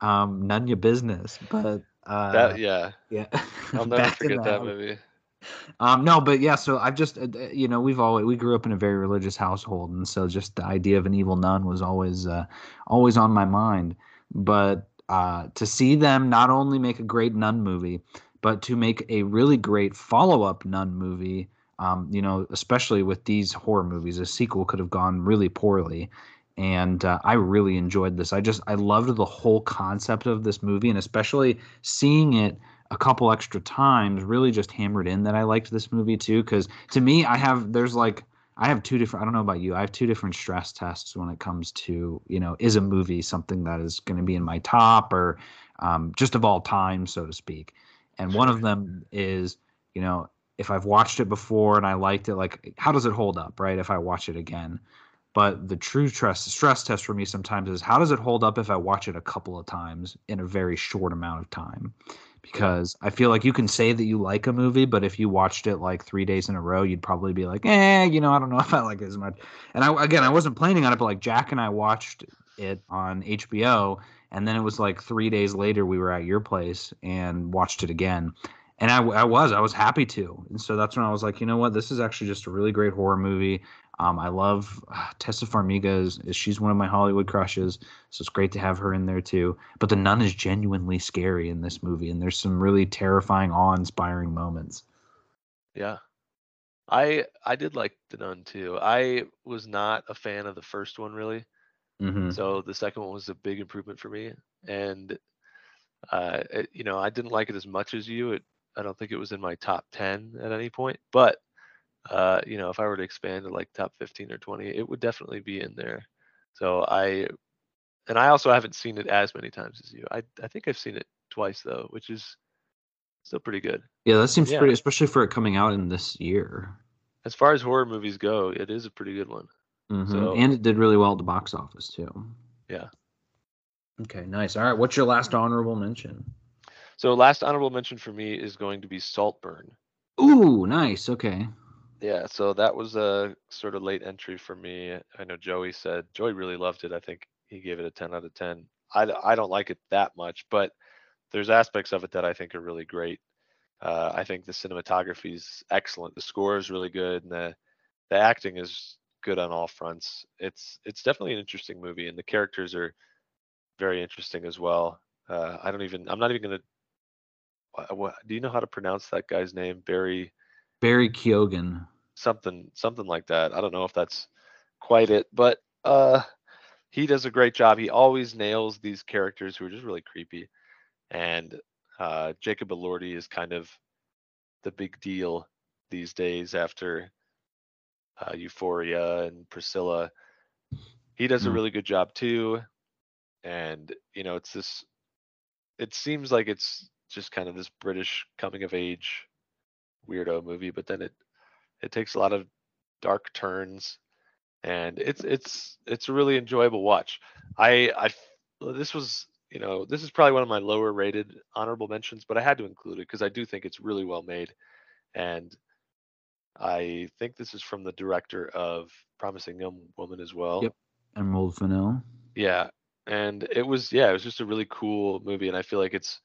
Um, none your business, but uh, That yeah. yeah, I'll never forget the that movie. Um, no, but yeah, so I've just, uh, uh, you know, we've always we grew up in a very religious household, and so just the idea of an evil nun was always, uh, always on my mind. But uh, to see them not only make a great nun movie, but to make a really great follow-up nun movie, um, you know, especially with these horror movies, a sequel could have gone really poorly. And uh, I really enjoyed this. I just I loved the whole concept of this movie, and especially seeing it a couple extra times really just hammered in that I liked this movie too. Because to me, I have there's like I have two different. I don't know about you. I have two different stress tests when it comes to you know is a movie something that is going to be in my top or um, just of all time, so to speak. And one of them is you know if I've watched it before and I liked it, like how does it hold up, right? If I watch it again. But the true stress stress test for me sometimes is how does it hold up if I watch it a couple of times in a very short amount of time? Because I feel like you can say that you like a movie, but if you watched it like three days in a row, you'd probably be like, eh, you know, I don't know if I like it as much. And I again, I wasn't planning on it, but like Jack and I watched it on HBO, and then it was like three days later we were at your place and watched it again. And I, I was, I was happy to. And so that's when I was like, you know what, this is actually just a really great horror movie. Um, I love uh, Tessa Farmiga is, she's one of my Hollywood crushes, so it's great to have her in there too. But the nun is genuinely scary in this movie, and there's some really terrifying, awe-inspiring moments. Yeah. I I did like the nun too. I was not a fan of the first one really. Mm-hmm. So the second one was a big improvement for me. And uh it, you know, I didn't like it as much as you. It I don't think it was in my top 10 at any point, but uh you know, if I were to expand to like top 15 or 20, it would definitely be in there. So I and I also haven't seen it as many times as you. I I think I've seen it twice though, which is still pretty good. Yeah, that seems Yeah. pretty, especially for it coming out in this year. As far as horror movies go, it is a pretty good one. Mhm. So- and it did really well at the box office too. Yeah. Okay, nice. All right, what's your last honorable mention? So last honorable mention for me is going to be Saltburn. Ooh, nice. Okay. Yeah, so that was a sort of late entry for me. I know Joey said Joey really loved it. I think he gave it a 10 out of 10. I, I don't like it that much, but there's aspects of it that I think are really great. Uh, I think the cinematography is excellent. The score is really good, and the the acting is good on all fronts. It's it's definitely an interesting movie, and the characters are very interesting as well. Uh, I don't even I'm not even gonna. wha- What, do you know how to pronounce that guy's name? Barry Barry Keoghan. Something something like that. I don't know if that's quite it, but uh he does a great job. He always nails these characters who are just really creepy. And uh Jacob Elordi is kind of the big deal these days after uh Euphoria and Priscilla. He does a Mm. really good job too. And you know, it's this it seems like it's just kind of this British coming of age weirdo movie, but then it it takes a lot of dark turns and it's it's it's a really enjoyable watch I I this was you know this is probably one of my lower rated honorable mentions but i had to include it because i do think it's really well made and i think this is from the director of promising young woman as well Yep. Emerald Fennell. yeah and it was yeah it was just a really cool movie and i feel like it's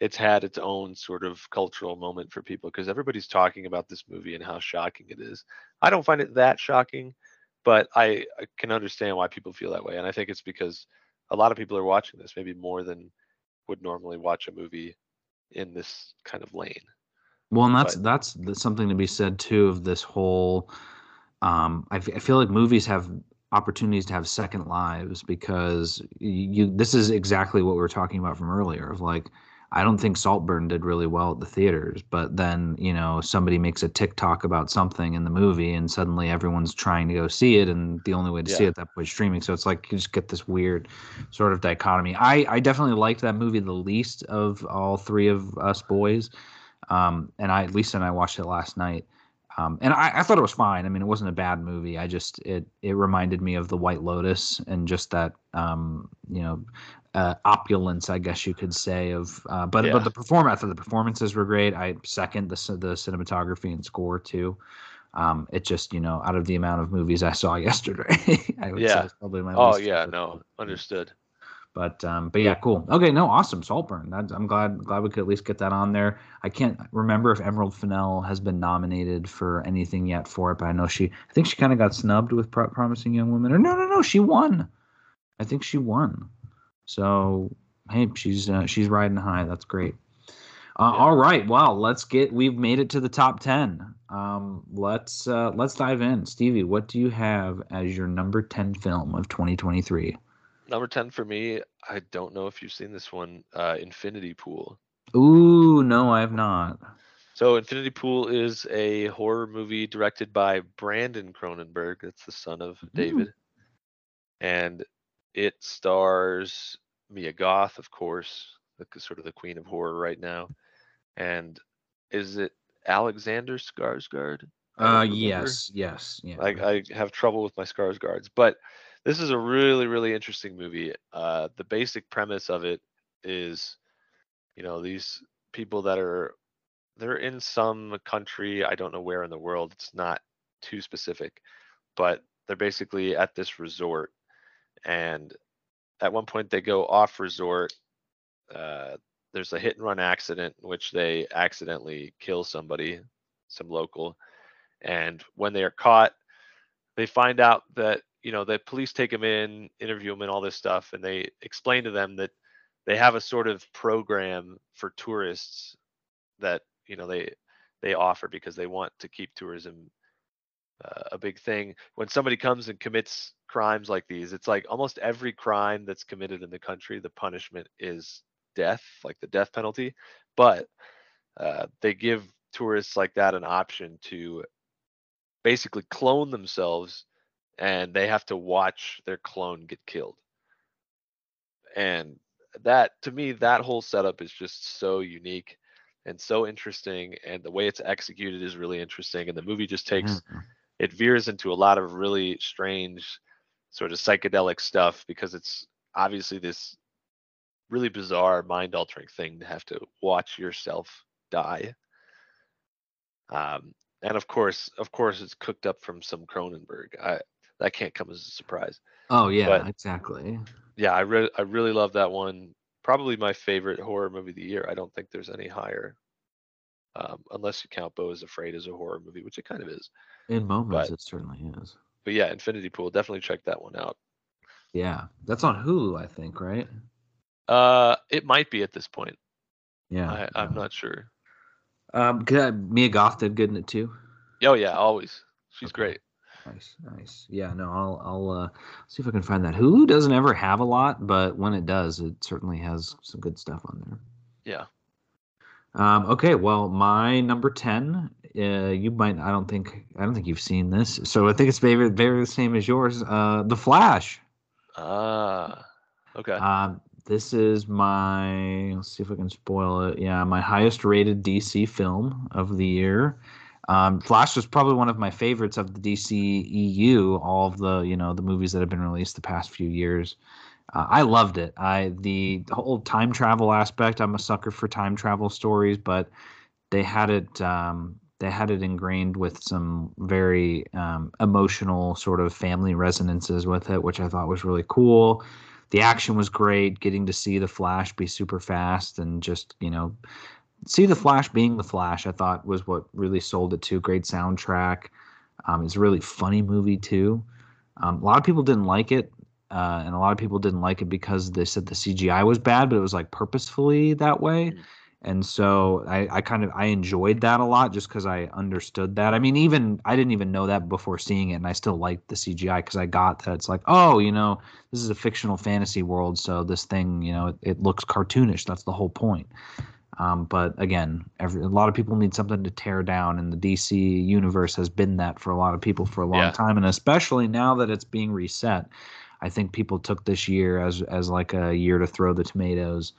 it's had its own sort of cultural moment for people because everybody's talking about this movie and how shocking it is i don't find it that shocking but I, I can understand why people feel that way and i think it's because a lot of people are watching this maybe more than would normally watch a movie in this kind of lane Well, and that's But- that's something to be said too of this whole. Um, I, f- I feel like movies have opportunities to have second lives because you. This is exactly what we were talking about from earlier. Of like, I don't think Saltburn did really well at the theaters, but then, you know, somebody makes a TikTok about something in the movie and suddenly everyone's trying to go see it and the only way to see Yeah. it that was streaming. So it's like you just get this weird sort of dichotomy. I I definitely liked that movie the least of all three of us boys. Um and I Lisa and I watched it last night. Um, and I, I thought it was fine. I mean, it wasn't a bad movie. I just it it reminded me of the White Lotus and just that um, you know uh, opulence, I guess you could say. Of uh, but Yeah. but the performance, I thought the performances were great. I second the the cinematography and score too. Um, it just you know out of the amount of movies I saw yesterday, I would say Yeah. it's probably my least. Oh yeah, favorite. no, understood. But um, but yeah, cool. Okay, no, awesome. Saltburn. That's, I'm glad glad we could at least get that on there. I can't remember if Emerald Fennell has been nominated for anything yet for it, but I know she. I think she kind of got snubbed with Pro- Promising Young Woman. Or no, no, no, she won. I think she won. So hey, she's uh, she's riding high. That's great. Uh, Yeah. All right. Well, let's get. We've made it to the top ten. Um, let's uh, let's dive in. Stevie, what do you have as your number ten film of 2023? Number ten for me. I don't know if you've seen this one. Uh, Infinity Pool. Ooh, no, I have not. So Infinity Pool is a horror movie directed by Brandon Cronenberg. That's the son of Ooh. David. And it stars Mia Goth, of course, the sort of the queen of horror right now. And is it Alexander Skarsgård? Uh, yes, yes, yeah. I, I have trouble with my Skarsgårds, but this is a really, really interesting movie. Uh, the basic premise of it is, you know, these people that are they're in some country, I don't know where in the world, it's not too specific, but they're basically at this resort, and at one point they go off resort. Uh, there's a hit and run accident in which they accidentally kill somebody, some local, and when they are caught they find out that you know the police take them in interview them and all this stuff and they explain to them that they have a sort of program for tourists that you know they they offer because they want to keep tourism uh, a big thing when somebody comes and commits crimes like these it's like almost every crime that's committed in the country the punishment is death like the death penalty but uh, they give tourists like that an option to basically clone themselves and they have to watch their clone get killed. And that to me that whole setup is just so unique and so interesting and the way it's executed is really interesting and the movie just takes Yeah. It veers into a lot of really strange sort of psychedelic stuff because it's obviously this really bizarre mind altering thing to have to watch yourself die. Um, and of course of course it's cooked up from some cronenberg. I that can't come as a surprise. Oh yeah, but- exactly. yeah i re- i really love that one. Probably my favorite horror movie of the year. I don't think there's any higher um, unless you count Beau is afraid as a horror movie which it kind of is In moments, but- it certainly is. but yeah infinity pool definitely check that one out Yeah, that's on Hulu, I think, right? uh it might be at this point Yeah, I, i'm yeah. not sure Um, good- Mia Goth did good in it too. oh yeah always she's Okay. great Nice, nice. Yeah, no, I'll I'll uh, see if I can find that. Hulu doesn't ever have a lot, but when it does, it certainly has some good stuff on there. yeah Um, okay, well, my number ten, uh, you might. I don't think. I don't think you've seen this, so I think it's very, very the same as yours. Uh, The Flash. ah okay Um, this is my. Let's see if I can spoil it. Yeah, my highest rated DC film of the year. Um, Flash was probably one of my favorites of the DC EU. All of the you know the movies that have been released the past few years. Uh, I loved it. I the whole time travel aspect. I'm a sucker for time travel stories, but they had it. Um, they had it ingrained with some very um, emotional sort of family resonances with it, which I thought was really cool. The action was great. Getting to see the Flash be super fast and just you know see the Flash being the Flash, I thought was what really sold it to. Great soundtrack. Um, it's a really funny movie too. Um, a lot of people didn't like it, uh, and a lot of people didn't like it because they said the CGI was bad, but it was like purposefully that way. Mm. and so I, I kind of I enjoyed that a lot just because I understood that. I mean, even I didn't even know that before seeing it, and I still liked the CGI because I got that it's like, oh, you know, this is a fictional fantasy world, so this thing, you know, it, it looks cartoonish. That's the whole point. Um, but again, every, a lot of people need something to tear down, and the DC universe has been that for a lot of people for a long Yeah. time, and especially now that it's being reset. I think people took this year as as like a year to throw the tomatoes,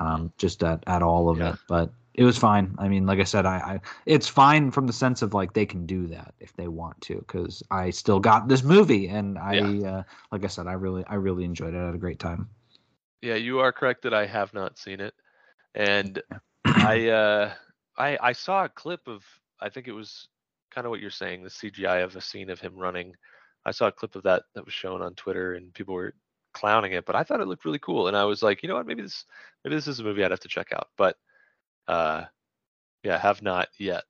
um, just at, at all of Yeah. it. But it was fine. I mean, like I said, I, I it's fine from the sense of like they can do that if they want to, because I still got this movie, and I uh, like I said, I really I really enjoyed it. I had a great time. Yeah, you are correct that I have not seen it, and I uh, I I saw a clip of I think it was kind of what you're saying, the CGI of a scene of him running. I saw a clip of that that was shown on Twitter, and people were clowning it, but I thought it looked really cool, and I was like, you know what, maybe this maybe this is a movie I'd have to check out, but uh, yeah, have not yet.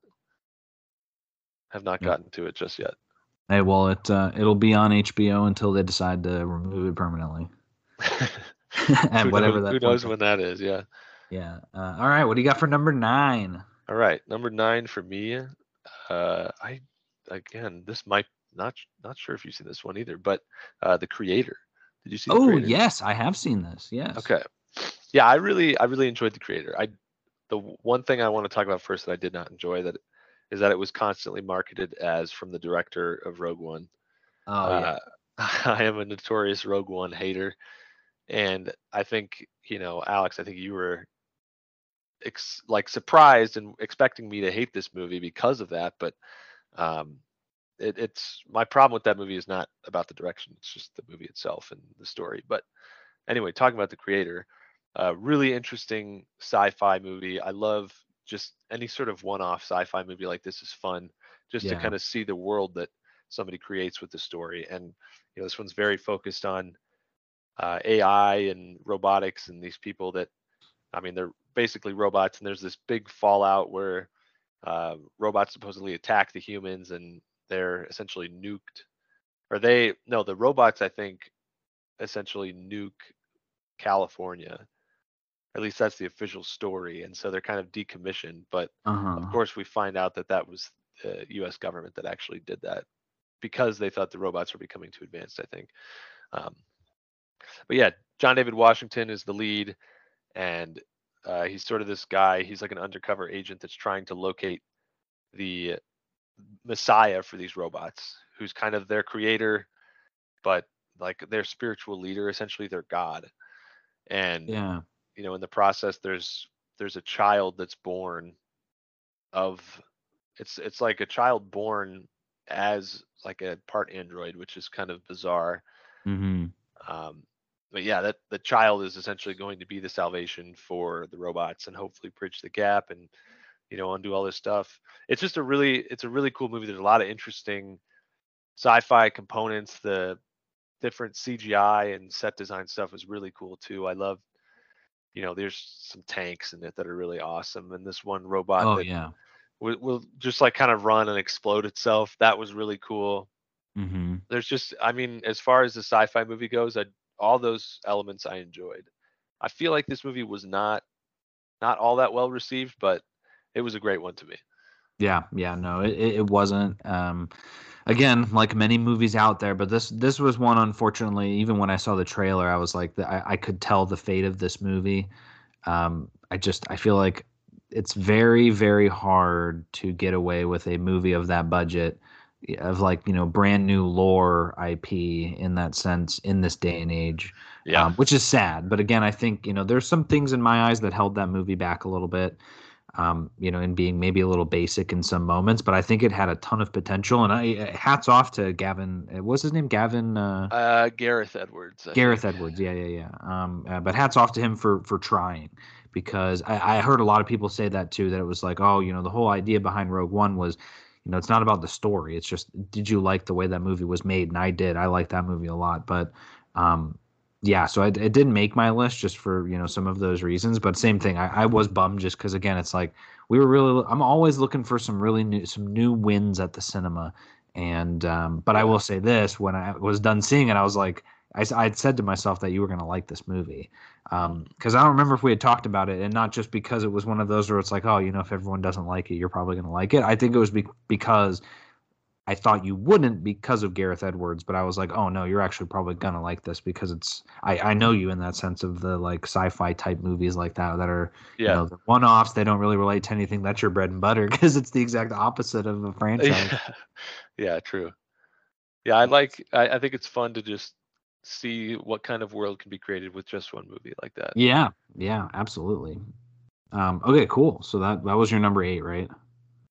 Have not Yeah. gotten to it just yet. Hey, well, it uh, it'll be on HBO until they decide to remove it permanently, and who whatever knows, that. who knows when that is? Yeah. Yeah. Uh, all right. What do you got for number nine? All right, number nine for me. Uh, I again, this might not not sure if you've seen this one either, but uh, the creator. Did you see? The Oh yes, I have seen this. Yes. Okay. Yeah, I really I really enjoyed the creator. I the one thing I want to talk about first that I did not enjoy that is that it was constantly marketed as from the director of Rogue One. Oh yeah. Uh, I am a notorious Rogue One hater, and I think you know, Alex. I think you were ex- like surprised and expecting me to hate this movie because of that, but um, it, it's my problem with that movie is not about the direction; it's just the movie itself and the story. But anyway, talking about the creator, uh, really interesting sci-fi movie. I love just any sort of one-off sci-fi movie like this is fun, just to kind of see the world that somebody creates with the story. And you know, this one's very focused on uh, AI and robotics and these people that, I mean, they're basically robots. And there's this big fallout where uh, robots supposedly attack the humans and they're essentially nuked. Or they, no, the robots, I think, essentially nuke California. At least that's the official story. And so they're kind of decommissioned. But Uh-huh. of course, we find out that that was the U.S. government that actually did that because they thought the robots were becoming too advanced. I think. Um, but yeah, John David Washington is the lead, and uh, he's sort of this guy. He's like an undercover agent that's trying to locate the messiah for these robots, who's kind of their creator, but like their spiritual leader, essentially their god. And Yeah. you know in the process there's there's a child that's born of it's it's like a child born as like a part android which is kind of bizarre Mm-hmm. um but yeah that the child is essentially going to be the salvation for the robots and hopefully bridge the gap and you know undo all this stuff. It's just a really it's a really cool movie. There's a lot of interesting sci-fi components. The different cgi and set design stuff is really cool too. I love you know there's some tanks in it that are really awesome and this one robot Oh that yeah. will, will just like kind of run and explode itself. That was really cool. Mm-hmm. there's just i mean as far as the sci-fi movie goes I, all those elements i enjoyed. I feel like this movie was not not all that well received but it was a great one to me Yeah, yeah, no, it, it wasn't. Um, again, like many movies out there, but this this was one. Unfortunately, even when I saw the trailer, I was like, I, I could tell the fate of this movie. Um, I just I feel like it's very very hard to get away with a movie of that budget, of like you know brand new lore IP in that sense in this day and age yeah um, which is sad. But again, I think you know there's some things in my eyes that held that movie back a little bit. Um, you know, in being maybe a little basic in some moments, but I think it had a ton of potential. And I uh, hats off to Gavin. uh, What's his name? Gavin. Uh, uh gareth edwards I Gareth think. Edwards. Yeah, yeah, yeah. Um, uh, but hats off to him for for trying because I, I heard a lot of people say that too. That it was like, oh, you know, the whole idea behind Rogue One was, you know, it's not about the story. It's just, did you like the way that movie was made? And I did. I liked that movie a lot. But, um, yeah, so it, it didn't make my list just for you know some of those reasons. But same thing, I, I was bummed just because again, it's like we were really. I'm always looking for some really new some new wins at the cinema. And um, but I will say this: when I was done seeing it, I was like, I I'd said to myself that you were gonna like this movie, because I don't remember if we had talked about it, and not just because it was one of those where it's like, oh, you know, if everyone doesn't like it, you're probably gonna like it. I think it was be- because I thought you wouldn't because of Gareth Edwards, but I was like, oh no, you're actually probably gonna like this because it's I, I know you in that sense of the like sci-fi type movies like that that are Yeah. you know the one-offs. They don't really relate to anything. That's your bread and butter because it's the exact opposite of a franchise. yeah, yeah, true. Yeah, I like. I, I think it's fun to just see what kind of world can be created with just one movie like that. yeah, yeah, absolutely. Um, okay, cool. So that that was your number eight, right?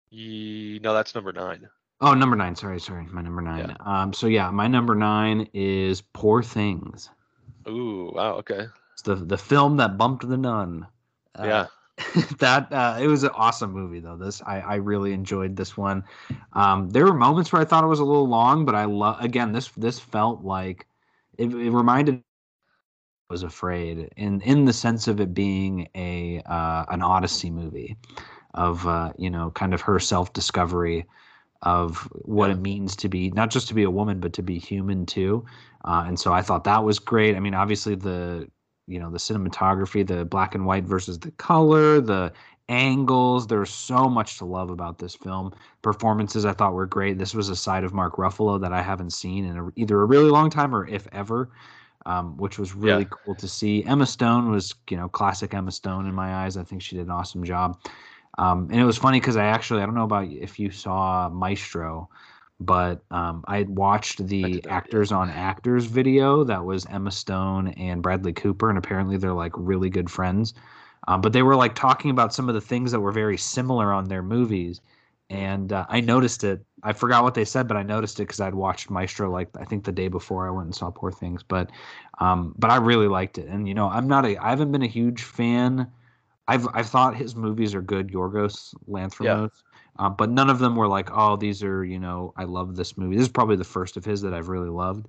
Ye- no, that's number nine. Oh, number nine. Sorry, sorry, my number nine. Um, so yeah, my number nine is Poor Things. Ooh, wow. Okay. It's the the film that bumped the nun. Uh, yeah. that uh, it was an awesome movie though. This I, I really enjoyed this one. Um, there were moments where I thought it was a little long, but I love again this this felt like it, it reminded I was afraid in in the sense of it being a uh, an Odyssey movie of uh, you know kind of her self discovery of what Yeah. it means to be not just to be a woman but to be human too. Uh, and so I thought that was great. I mean, obviously the you know the cinematography, the black and white versus the color, the angles. There's so much to love about this film. Performances I thought were great. This was a side of Mark Ruffalo that I haven't seen in a, either a really long time or if ever, um, which was really Yeah. cool to see. Emma Stone was you know classic Emma Stone in my eyes. I think she did an awesome job. Um, and it was funny because I actually I don't know about if you saw Maestro, but um, I had watched the did not, yeah. actors on actors video that was Emma Stone and Bradley Cooper, and apparently they're like really good friends. Um, but they were like talking about some of the things that were very similar on their movies, and uh, I noticed it. I forgot what they said, but I noticed it because I'd watched Maestro like I think the day before I went and saw Poor Things. But um, but I really liked it, and you know I'm not a I haven't been a huge fan. I've I've thought his movies are good, Yorgos Lanthimos, uh, but none of them were like, oh, these are you know I love this movie. This is probably the first of his that I've really loved.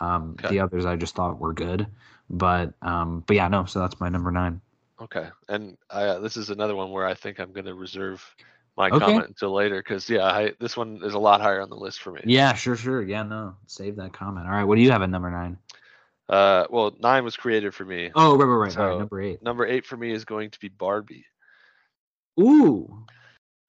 Um, Okay. The others I just thought were good, but um, but yeah, no. So that's my number nine. Okay. And I, uh, this is another one where I think I'm going to reserve my Okay. comment until later because yeah, I, this one is a lot higher on the list for me. Yeah, sure, sure. Yeah, no, save that comment. All right, what do you have at number nine? Uh, well, nine was created for me. Oh, right, right, right. All right, So- number eight. Number eight for me is going to be Barbie. Ooh,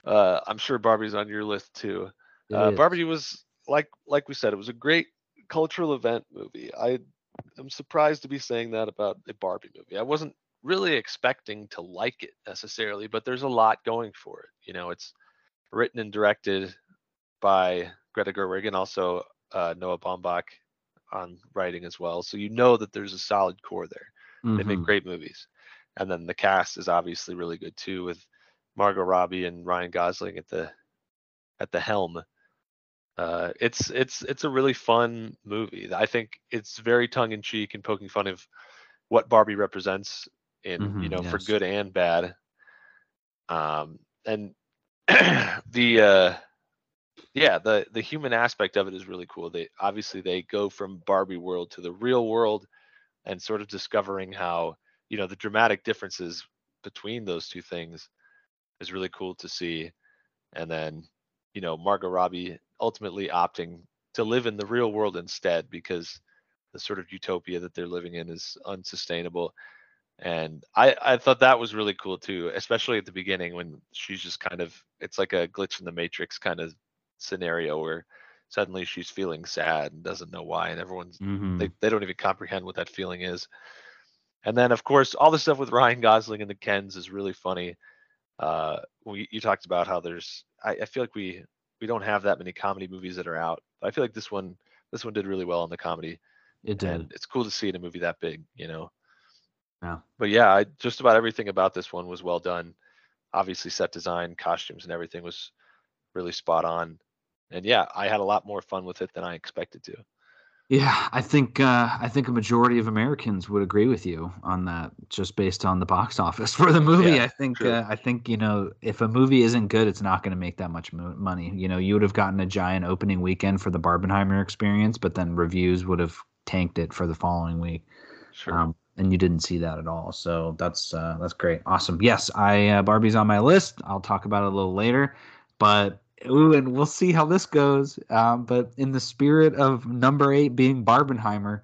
Uh, I'm sure Barbie's on your list too. Uh. Barbie was like like we said, it was a great cultural event movie. I am surprised to be saying that about a Barbie movie. I wasn't really expecting to like it necessarily, but there's a lot going for it. You know, it's written and directed by Greta Gerwig and also uh, Noah Baumbach on writing as well. So you know that there's a solid core there. They make Mhm. great movies. And then the cast is obviously really good too with Margot Robbie and Ryan Gosling at the at the helm. Uh, it's it's it's a really fun movie. I think it's very tongue in cheek and poking fun of what Barbie represents in you Mhm, know for good and bad. Um, and the uh, yeah the the human aspect of it is really cool. They obviously they go from Barbie world to the real world and sort of discovering how you know the dramatic differences between those two things is really cool to see and then you know margot robbie ultimately opting to live in the real world instead because the sort of utopia that they're living in is unsustainable and i i thought that was really cool too especially at the beginning when she's just kind of it's like a glitch in the matrix kind of scenario where suddenly she's feeling sad and doesn't know why and everyone's Mhm. they, they don't even comprehend what that feeling is. And then of course all the stuff with Ryan Gosling and the Kens is really funny. Uh, we, you talked about how there's I, I feel like we we don't have that many comedy movies that are out. But I feel like this one this one did really well on the comedy, It did. and it's cool to see in a movie that big, you know. Yeah. But yeah, I, just about everything about this one was well done. Obviously, set design, costumes, and everything was really spot on. And yeah, I had a lot more fun with it than I expected to. Yeah, I think uh, I think a majority of Americans would agree with you on that, just based on the box office for the movie. Yeah, I think uh, I think you know if a movie isn't good, it's not going to make that much mo- money. You know, you would have gotten a giant opening weekend for the Barbenheimer experience, but then reviews would have tanked it for the following week. Sure. Um, and you didn't see that at all, so that's uh, that's great, awesome. Yes, I uh, Barbie's on my list. I'll talk about it a little later, but ooh, and we'll see how this goes. Um, but in the spirit of number eight being Barbenheimer,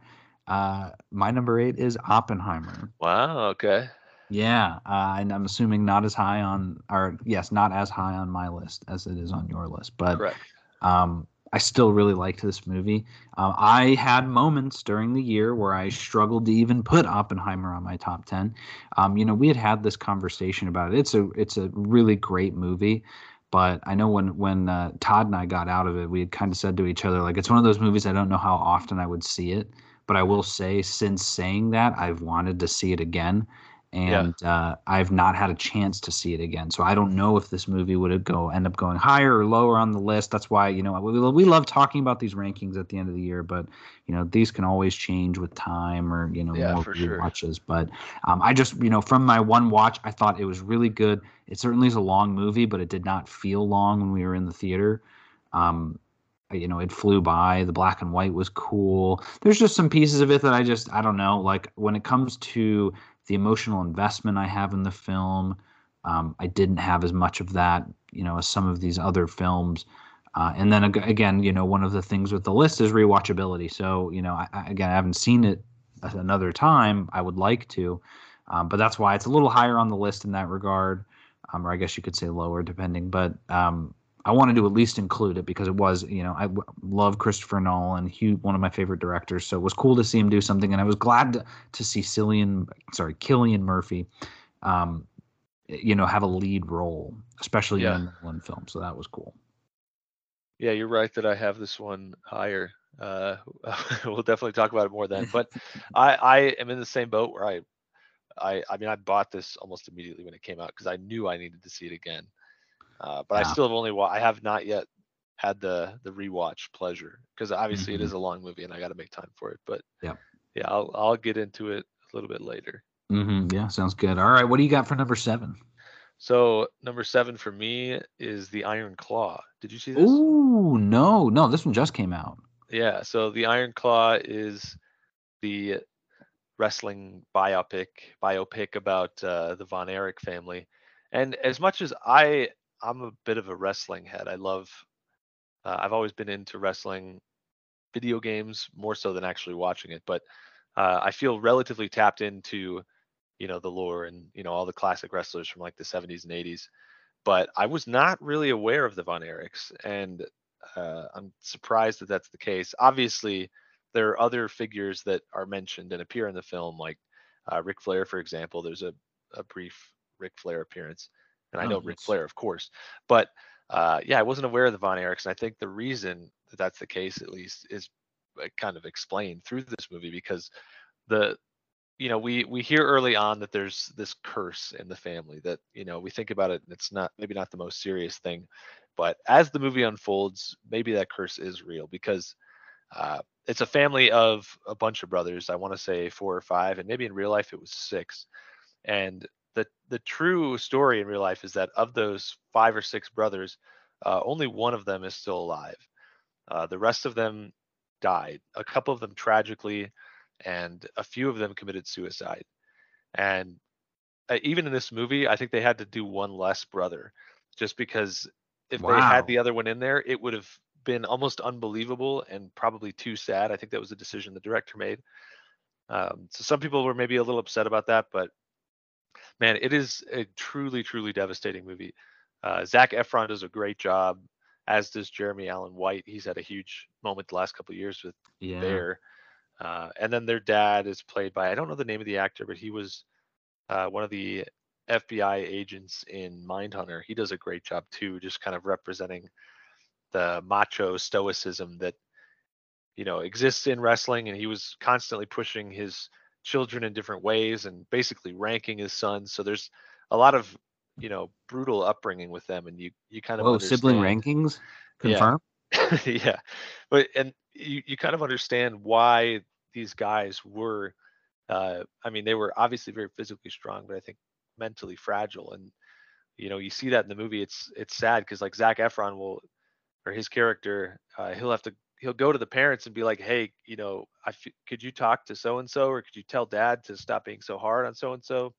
Uh, my number eight is Oppenheimer. Wow. Okay. Yeah, uh, and I'm assuming not as high on, or yes, not as high on my list as it is on your list. But Correct. um, I still really liked this movie. Uh, I had moments during the year where I struggled to even put Oppenheimer on my top ten. Um, you know, we had had this conversation about it. It's a it's a really great movie, but I know when when uh, Todd and I got out of it, we had kind of said to each other like it's one of those movies I don't know how often I would see it, but I will say since saying that I've wanted to see it again and yeah. uh, I've not had a chance to see it again. So I don't know if this movie would go end up going higher or lower on the list. That's why you know we, we love talking about these rankings at the end of the year, but you know these can always change with time or you know yeah, more sure. watches. But um, I just you know from my one watch, I thought it was really good. It certainly is a long movie, but it did not feel long when we were in the theater. Um, you know it flew by the black and white was cool there's just some pieces of it that i just i don't know like when it comes to the emotional investment I have in the film. Um, I didn't have as much of that, you know, as some of these other films. Uh, and then again, you know, one of the things with the list is rewatchability. So, you know, I, again, I haven't seen it another time. I would like to, um, but that's why it's a little higher on the list in that regard, um, or I guess you could say lower, depending. But um, I wanted to at least include it because it was, you know, I w- love Christopher Nolan, he one of my favorite directors. So it was cool to see him do something, and I was glad to, to see Cillian, sorry, Cillian Murphy, um, you know, have a lead role, especially yeah. in a Nolan film. So that was cool. Yeah, you're right that I have this one higher. Uh, we'll definitely talk about it more then. But I, I am in the same boat where I, I, I mean, I bought this almost immediately when it came out because I knew I needed to see it again. Uh, but. I still have only wa- I have not yet had the the rewatch pleasure because obviously mm-hmm. it is a long movie and I got to make time for it. But yeah, yeah, I'll I'll get into it a little bit later. Mm-hmm. Yeah, sounds good. All right, what do you got for number seven? So number seven for me is the Iron Claw. Did you see this? Ooh, no, no, this one just came out. Yeah, so the Iron Claw is the wrestling biopic biopic about uh, the Von Erich family. And as much as I I'm a bit of a wrestling head. I love. Uh, I've always been into wrestling video games more so than actually watching it, but uh, I feel relatively tapped into, you know, the lore and you know all the classic wrestlers from like the 70s and 80s. But I was not really aware of the Von Erichs, and uh, I'm surprised that that's the case. Obviously, there are other figures that are mentioned and appear in the film, like uh, Ric Flair, for example. There's a, a brief Ric Flair appearance and I oh, know Ric Flair, of course. But uh, yeah, I wasn't aware of the Von Erichs, and I think the reason that that's the case, at least, is kind of explained through this movie because the you know we we hear early on that there's this curse in the family that you know we think about it and it's not maybe not the most serious thing but as the movie unfolds maybe that curse is real because uh, it's a family of a bunch of brothers i want to say four or five and maybe in real life it was six and the the true story in real life is that of those five or six brothers, uh, only one of them is still alive. Uh, the rest of them died. A couple of them tragically, and a few of them committed suicide. And uh, even in this movie, I think they had to do one less brother, just because if wow. they had the other one in there, it would have been almost unbelievable and probably too sad. I think that was a decision the director made. Um, so some people were maybe a little upset about that, but man, it is a truly, truly devastating movie. Uh, Zac Efron does a great job, as does Jeremy Allen White. He's had a huge moment the last couple of years with yeah. Bear. Uh, and then their dad is played by I don't know the name of the actor, but he was uh, one of the FBI agents in Mindhunter. He does a great job too, just kind of representing the macho stoicism that you know exists in wrestling. And he was constantly pushing his children in different ways and basically ranking his sons. So there's a lot of you know brutal upbringing with them, and you you kind of oh sibling rankings confirm. Yeah. yeah, but and you you kind of understand why these guys were. Uh, I mean, they were obviously very physically strong, but I think mentally fragile. And you know, you see that in the movie. It's it's sad because like Zac Efron will, or his character, uh, he'll have to he'll go to the parents and be like, "Hey, you know, I f- could you talk to so and so, or could you tell dad to stop being so hard on so and so?"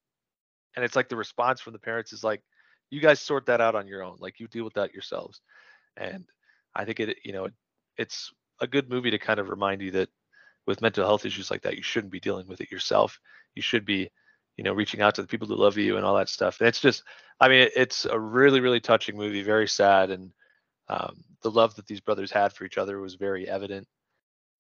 And it's like the response from the parents is like, "You guys sort that out on your own. Like you deal with that yourselves." And I think it, you know, it's a good movie to kind of remind you that with mental health issues like that, you shouldn't be dealing with it yourself. You should be, you know, reaching out to the people who love you and all that stuff. And it's just, I mean, it's a really, really touching movie, very sad. And um, the love that these brothers had for each other was very evident.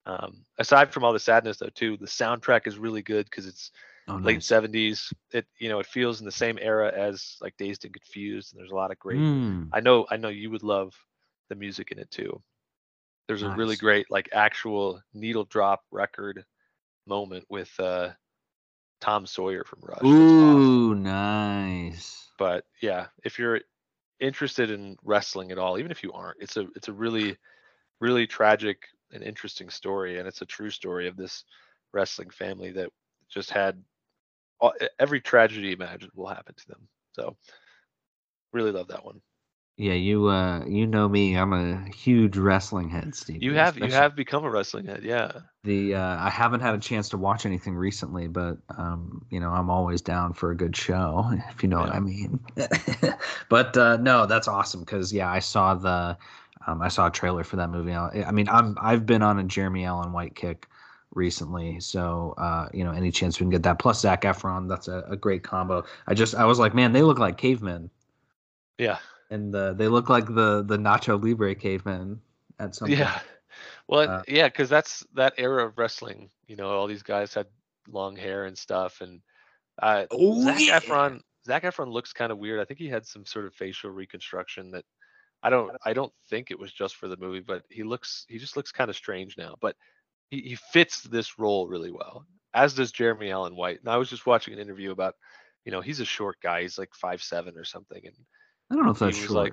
Um, aside from all the sadness, though, too, the soundtrack is really good because it's Oh, late nice. 70s. It, you know, it feels in the same era as like Dazed and Confused. And there's a lot of great Mm, I know I know you would love the music in it too. There's a really great like actual needle drop record moment with uh Tom Sawyer from Rush. that's awesome. Ooh, nice. But yeah, if you're interested in wrestling at all, even if you aren't, it's a it's a really really tragic and interesting story and it's a true story of this wrestling family that just had all, every tragedy imaginable happen to them. So really love that one. Yeah, you uh you know me. I'm a huge wrestling head, Steve. You have you have become a wrestling head, yeah. the uh I haven't had a chance to watch anything recently, but um, you know, I'm always down for a good show, if you know what I mean. but uh no, that's awesome cuz yeah, I saw the um I saw a trailer for that movie. I I mean, I'm I've been on a Jeremy Allen White kick recently. So uh, you know, any chance we can get that plus Zac Efron, that's a, a great combo. I just I was like, man, they look like cavemen. Yeah. And uh, they look like the the Nacho Libre cavemen at some point. Yeah. Well, Uh, yeah, because that's that era of wrestling. You know, all these guys had long hair and stuff, and uh, Oh, Zac yeah. Efron. Zac Efron looks kind of weird. I think he had some sort of facial reconstruction that I don't. I don't think it was just for the movie, but he looks. He just looks kind of strange now. But he, he fits this role really well, as does Jeremy Allen White. And I was just watching an interview about, you know, he's a short guy. He's like five seven or something, and I don't know if that's he short.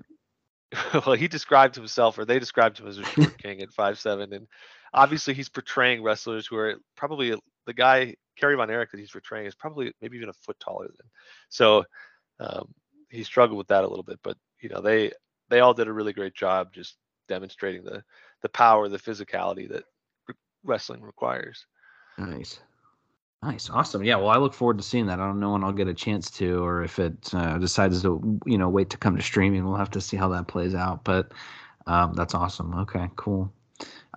like well he described himself or they described him as a short king at five seven and obviously he's portraying wrestlers who are probably the guy Kerry Von Erich that he's portraying is probably maybe even a foot taller than so um, he struggled with that a little bit but you know they they all did a really great job just demonstrating the the power the physicality that r- wrestling requires Nice. Nice. Awesome. Yeah. Well, I look forward to seeing that. I don't know when I'll get a chance to, or if it uh, decides to, you know, wait to come to streaming. We'll have to see how that plays out. But um, that's awesome. Okay. Cool.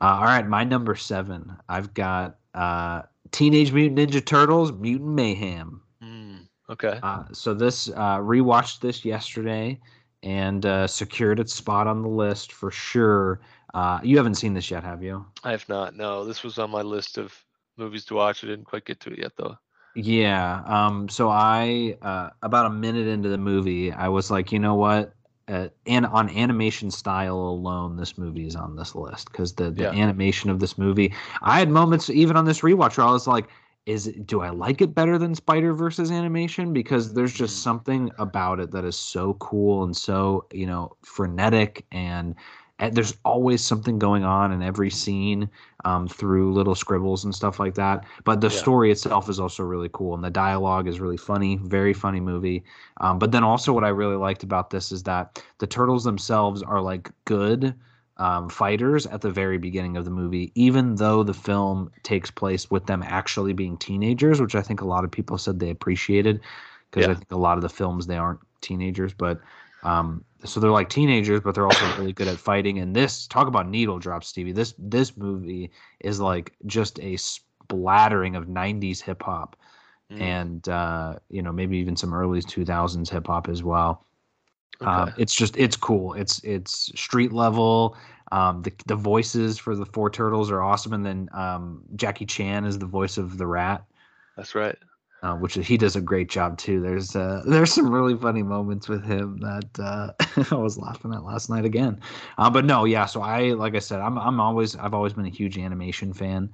Uh, all right. My number seven. I've got uh, Teenage Mutant Ninja Turtles: Mutant Mayhem. mm, okay Uh, so this uh, rewatched this yesterday and uh, secured its spot on the list for sure. Uh, you haven't seen this yet, have you? I have not no this was on my list of movies to watch I didn't quite get to it yet though Yeah. Um. So I, uh, about a minute into the movie, I was like, you know what? Uh, and on animation style alone, this movie is on this list because the the Yeah. animation of this movie. I had moments even on this rewatch where I was like, is it, do I like it better than Spider Versus animation? Because there's just Mm. something about it that is so cool and so you know frenetic and. And there's always something going on in every scene um, through little scribbles and stuff like that. But the Yeah. story itself is also really cool, and the dialogue is really funny. Very funny movie. Um, but then also, what I really liked about this is that the turtles themselves are like good um, fighters at the very beginning of the movie, even though the film takes place with them actually being teenagers, which I think a lot of people said they appreciated because I think a lot of the films they aren't teenagers, but um, so they're like teenagers, but they're also really good at fighting. And this, talk about needle drops, Stevie. This this movie is like just a splattering of '90s hip hop, Mm, and uh, you know maybe even some early 2000s hip hop as well. Um, it's just it's cool. It's it's street level. Um, the the voices for the four turtles are awesome, and then um, Jackie Chan is the voice of the rat that's right uh, which he does a great job too. There's uh, there's some really funny moments with him that uh, I was laughing at last night again. Uh, but no, yeah. So I like I said, I'm I'm always I've always been a huge animation fan.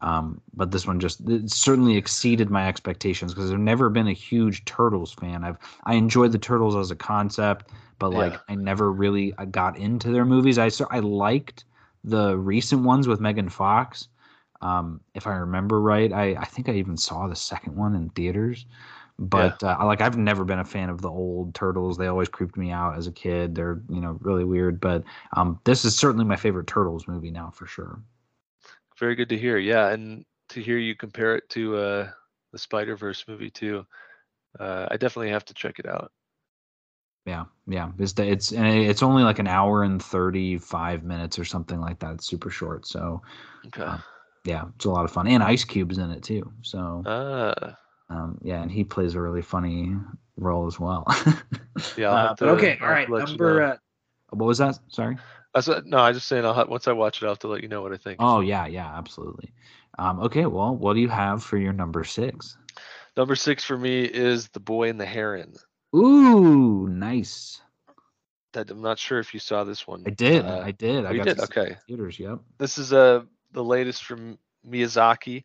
Um, but this one just it certainly exceeded my expectations because I've never been a huge turtles fan. I've I enjoyed the turtles as a concept, but like Yeah. I never really got into their movies. I so I liked the recent ones with Megan Fox. Um, if I remember right, I, I think I even saw the second one in theaters. But uh, I like I've never been a fan of the old turtles. They always creeped me out as a kid. They're you know really weird. But um, this is certainly my favorite turtles movie now for sure. Very good to hear. Yeah, and to hear you compare it to uh, the Spider Verse movie too. Uh, I definitely have to check it out. Yeah, yeah. It's it's and it's only like an hour and thirty five minutes or something like that. It's super short. So Okay. Uh, Yeah, it's a lot of fun, and Ice Cube's in it too. So Ah, um, yeah, and he plays a really funny role as well. Yeah, Uh, to- okay, I'll all right. let you Number know. uh, what was that? Sorry. That's what, no, I just saying. I'll once I watch it, I'll have to let you know what I think. Oh yeah, yeah, absolutely. Um, okay, well, what do you have for your number six? Number six for me is The Boy and the Heron. Ooh, nice. That I'm not sure if you saw this one. I did. Uh, I did. I you got did? to see it in Okay. Theaters. Yep. this is uh, the latest from Miyazaki.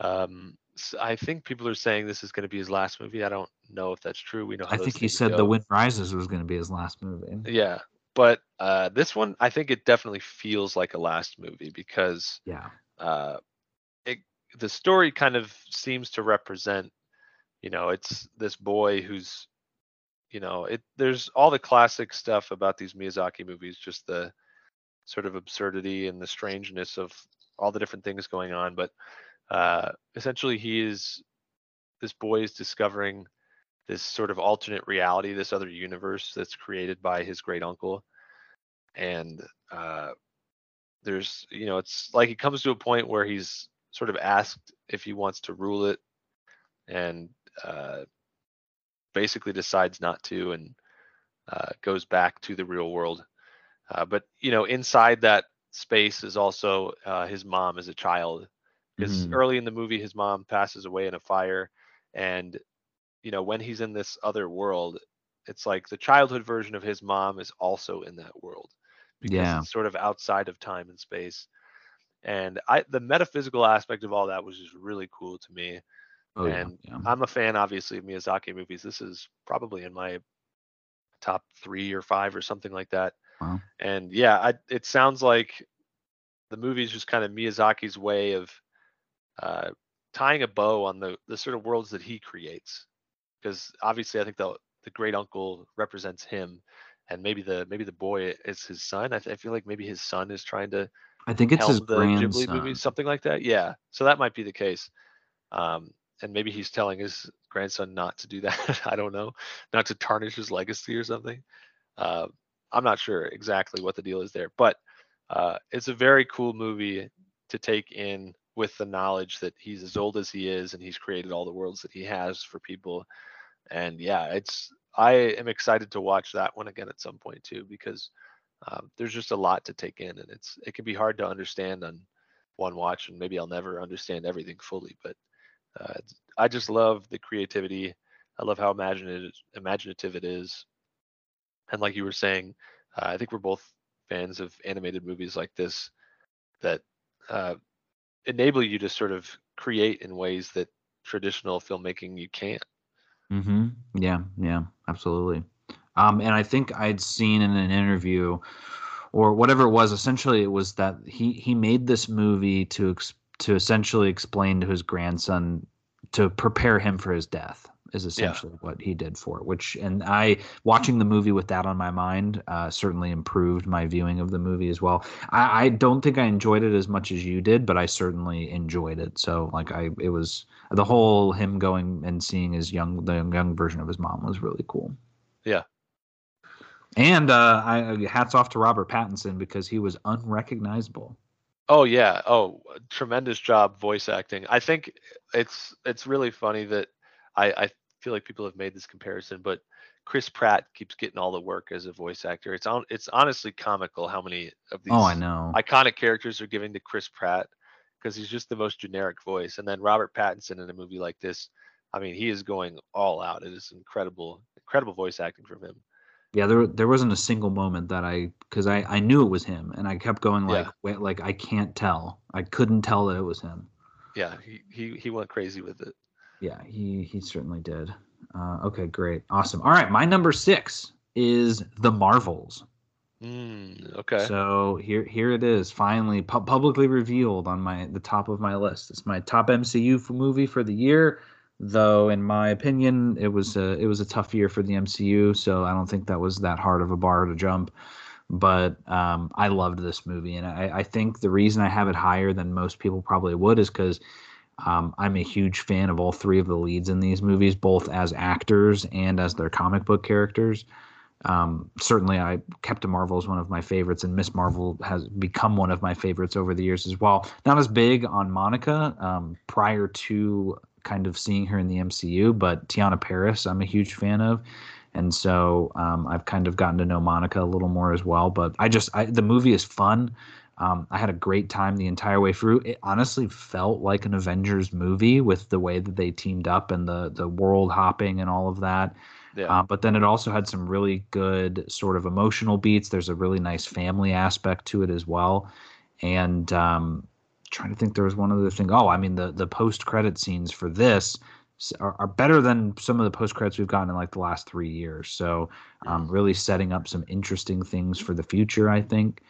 Um, I think people are saying this is going to be his last movie. I don't know if that's true. We know how I think he said The. Wind Rises was going to be his last movie. Yeah, but uh, this one, I think it definitely feels like a last movie because Yeah. uh, it the story kind of seems to represent, you know, it's this boy who's, you know, it there's all the classic stuff about these Miyazaki movies, just the sort of absurdity and the strangeness of all the different things going on. But uh, essentially, he is this boy is discovering this sort of alternate reality, this other universe that's created by his great uncle, and uh, there's you know it's like he comes to a point where he's sort of asked if he wants to rule it, and uh, basically decides not to and uh, goes back to the real world. Uh, but you know, inside that space is also uh, his mom as a child, because Mhm. early in the movie his mom passes away in a fire, and you know when he's in this other world, it's like the childhood version of his mom is also in that world because Yeah. it's sort of outside of time and space. And I, the metaphysical aspect of all that was just really cool to me. Oh yeah. and yeah. I'm a fan, obviously, of Miyazaki movies. This is probably in my top three or five or something like that. Wow. And yeah, I, it sounds like the movie is just kind of Miyazaki's way of uh, tying a bow on the the sort of worlds that he creates. Because obviously, I think the the great uncle represents him, and maybe the maybe the boy is his son. I, th- I feel like maybe his son is trying to I think it's his helm the Ghibli grandson. movies, something like that. Yeah, so that might be the case. Um, and maybe he's telling his grandson not to do that. I don't know, not to tarnish his legacy or something. Uh, I'm not sure exactly what the deal is there, but uh, it's a very cool movie to take in with the knowledge that he's as old as he is and he's created all the worlds that he has for people. And yeah, it's I am excited to watch that one again at some point too because um, there's just a lot to take in and it's it can be hard to understand on one watch and maybe I'll never understand everything fully, but uh, I just love the creativity. I love how imaginative imaginative it is. And like you were saying, uh, I think we're both fans of animated movies like this that uh, enable you to sort of create in ways that traditional filmmaking you can't. Mm-hmm. Yeah, yeah, absolutely. Um, and I think I'd seen in an interview, or whatever it was. Essentially, it was that he he made this movie to ex- to essentially explain to his grandson to prepare him for his death. Is essentially what he did for it. Which and I watching the movie with that on my mind uh, certainly improved my viewing of the movie as well. I, I don't think I enjoyed it as much as you did, but I certainly enjoyed it. So like I, it was the whole him going and seeing his young the young version of his mom was really cool. Yeah. And uh, I hats off to Robert Pattinson because he was unrecognizable. Oh yeah. Oh, tremendous job voice acting. I think it's it's really funny that I I feel like people have made this comparison, but Chris Pratt keeps getting all the work as a voice actor. It's on it's honestly comical how many of these Oh, I know. iconic characters are giving to Chris Pratt because he's just the most generic voice. And then Robert Pattinson in a movie like this, I mean, he is going all out. It is incredible, incredible voice acting from him. Yeah, there there wasn't a single moment that I because I I knew it was him and I kept going like Yeah. wait like I can't tell. I couldn't tell that it was him. Yeah, he he, he went crazy with it. Yeah, he he certainly did. Uh, okay, great, awesome. All right, my number six is the Marvels. Mm, okay. So here here it is, finally pu- publicly revealed on my the top of my list. It's my top MCU f- movie for the year. Though in my opinion, it was a it was a tough year for the MCU, so I don't think that was that hard of a bar to jump. But um, I loved this movie, and I, I think the reason I have it higher than most people probably would is because um, I'm a huge fan of all three of the leads in these movies, both as actors and as their comic book characters. Um, certainly, I Captain Marvel is one of my favorites, and Ms. Marvel has become one of my favorites over the years as well. Not as big on Monica um, prior to kind of seeing her in the MCU, but Teyonah Parris, I'm a huge fan of. And so um, I've kind of gotten to know Monica a little more as well. But I just, I, the movie is fun. Um, I had a great time the entire way through. It honestly felt like an Avengers movie with the way that they teamed up and the the world hopping and all of that. Yeah. Uh, but then it also had some really good sort of emotional beats. There's a really nice family aspect to it as well. And um, trying to think, there was one other thing. Oh, I mean the the post credit scenes for this are, are, better than some of the post credits we've gotten in like the last three years. So um, really setting up some interesting things for the future, I think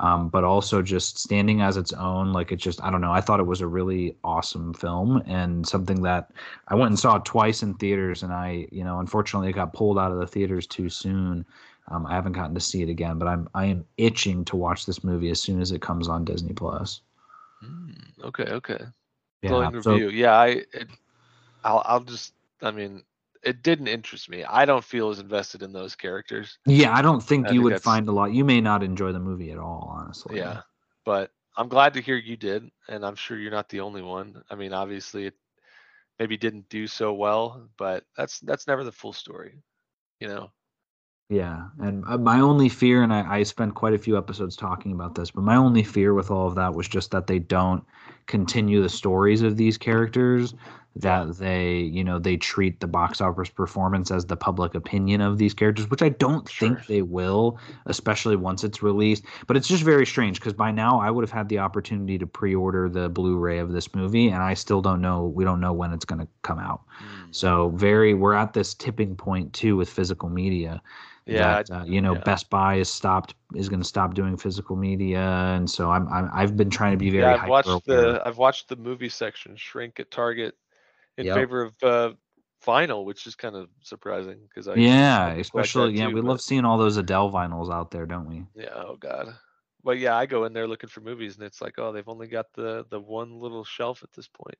um, but also just standing as its own. Like it just, I don't know. I thought it was a really awesome film and something that I went and saw twice in theaters, and I, you know, unfortunately, it got pulled out of the theaters too soon. Um, I haven't gotten to see it again, but I'm I am itching to watch this movie as soon as it comes on Disney Plus. Mm, okay, okay. Yeah, Glowing so, review. Yeah, I, it, I'll, I'll just, I mean, it didn't interest me. I don't feel as invested in those characters. Yeah, I don't think I you think would find a lot. You may not enjoy the movie at all, honestly. Yeah, but I'm glad to hear you did, and I'm sure you're not the only one. I mean, obviously, it maybe didn't do so well, but that's that's never the full story, you know. Yeah, and uh, my only fear, and I, I spent quite a few episodes talking about this, but my only fear with all of that was just that they don't continue the stories of these characters that they you know they treat the box office performance as the public opinion of these characters which i don't sure. think they will especially once it's released but it's just very strange because by now i would have had the opportunity to pre-order the blu-ray of this movie and i still don't know we don't know when it's going to come out mm. so very we're at this tipping point too with physical media yeah that, uh, you know yeah. best buy is stopped is going to stop doing physical media and so i'm, i have been trying to be very yeah, i've watched the i've watched the movie section shrink at target in yep. favor of uh, vinyl, which is kind of surprising because I yeah, especially yeah, too, we but... love seeing all those Adele vinyls out there, don't we? Yeah. Oh God. But yeah, I go in there looking for movies, and it's like, oh, they've only got the the one little shelf at this point.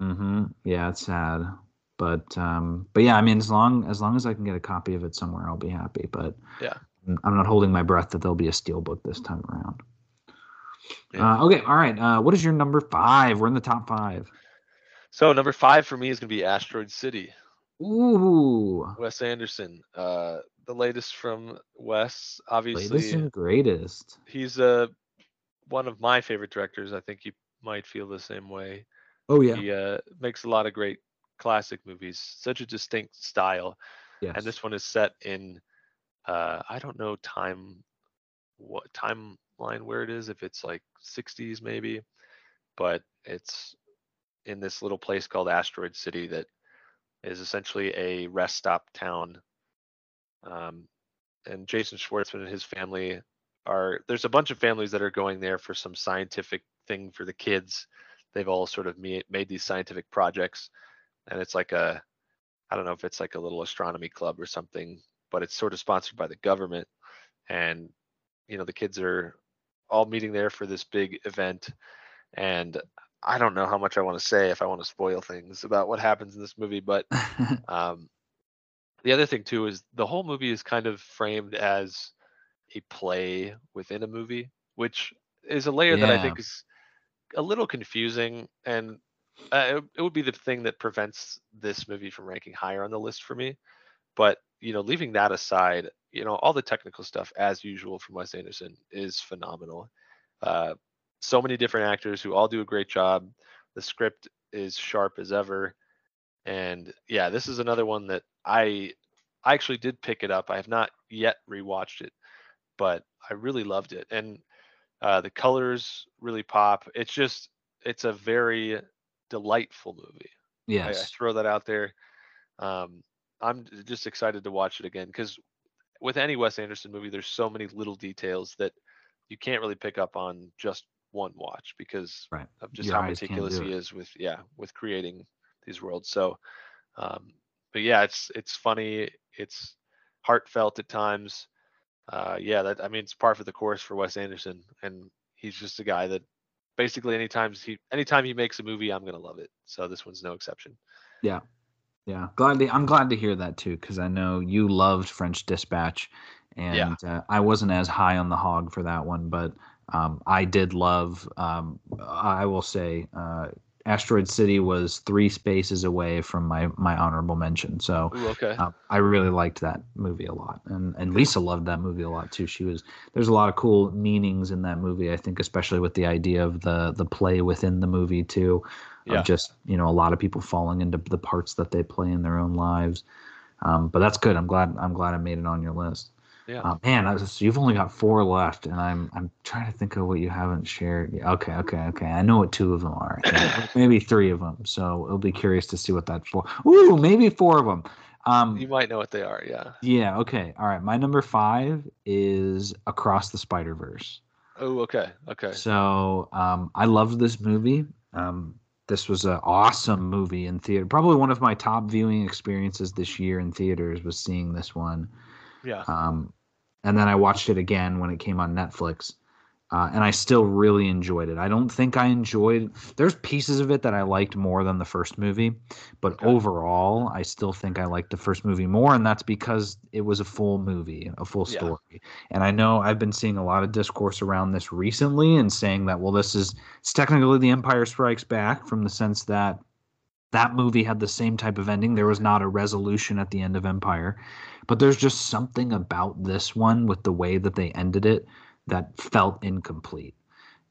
Mm-hmm. Yeah, it's sad, but um, but yeah, I mean, as long as long as I can get a copy of it somewhere, I'll be happy. But yeah, I'm not holding my breath that there'll be a steel book this time around. Yeah. Uh, okay, all right. Uh, what is your number five? We're in the top five. So number five for me is going to be Asteroid City. Ooh. Wes Anderson, uh, the latest from Wes, obviously. Latest and greatest. He's uh, one of my favorite directors. I think you might feel the same way. Oh yeah. He uh, makes a lot of great classic movies. Such a distinct style. Yes. And this one is set in, uh, I don't know time, what timeline where it is. If it's like 60s maybe, but it's in this little place called Asteroid City that is essentially a rest stop town. Um, and Jason Schwartzman and his family are there's a bunch of families that are going there for some scientific thing for the kids. They've all sort of made, made these scientific projects, and it's like a I don't know if it's like a little astronomy club or something, but it's sort of sponsored by the government. And you know the kids are all meeting there for this big event, and I don't know how much I want to say if I want to spoil things about what happens in this movie, but um, the other thing too is the whole movie is kind of framed as a play within a movie, which is a layer yeah. that I think is a little confusing, and uh, it, it would be the thing that prevents this movie from ranking higher on the list for me. But you know, leaving that aside, you know, all the technical stuff, as usual from Wes Anderson, is phenomenal. Uh, so many different actors who all do a great job. The script is sharp as ever. And yeah, this is another one that I I actually did pick it up. I have not yet rewatched it, but I really loved it. And uh, the colors really pop. It's just it's a very delightful movie. Yes. I, I throw that out there. Um, I'm just excited to watch it again because with any Wes Anderson movie, there's so many little details that you can't really pick up on just one watch because right. of just Your how meticulous he is with yeah with creating these worlds. So, um, but yeah, it's it's funny, it's heartfelt at times. Uh, yeah, that I mean it's par for the course for Wes Anderson, and he's just a guy that basically anytime he anytime he makes a movie, I'm gonna love it. So this one's no exception. Yeah, Yeah, glad to, I'm glad to hear that too because I know you loved French Dispatch, and uh, I wasn't as high on the hog for that one, but um, I did love. Um, I will say, uh, Asteroid City was three spaces away from my my honorable mention. So Ooh, okay. uh, I really liked that movie a lot, and and Lisa loved that movie a lot too. She was there's a lot of cool meanings in that movie. I think especially with the idea of the the play within the movie too, Yeah. of just you know a lot of people falling into the parts that they play in their own lives. Um, but that's good. I'm glad I'm glad I made it on your list. Yeah. Uh, man, I was, you've only got four left, and I'm I'm trying to think of what you haven't shared. Okay, okay, okay. I know what two of them are. Maybe three of them. So I'll be curious to see what that four. Ooh, maybe four of them. Um, you might know what they are. Yeah. yeah. Okay. All right. My number five is Across the Spider Verse. Oh, okay. Okay. So um, I loved this movie. Um, this was an awesome movie in theater. Probably one of my top viewing experiences this year in theaters was seeing this one. Yeah. Um, and then I watched it again when it came on Netflix. Uh, and I still really enjoyed it. I don't think I enjoyed. There's pieces of it that I liked more than the first movie, but Okay. overall, I still think I liked the first movie more, and that's because it was a full movie, a full Yeah. story. And I know I've been seeing a lot of discourse around this recently, and saying that well, this is it's technically The Empire Strikes Back from the sense that that movie had the same type of ending. There was not a resolution at the end of Empire, but there's just something about this one with the way that they ended it that felt incomplete.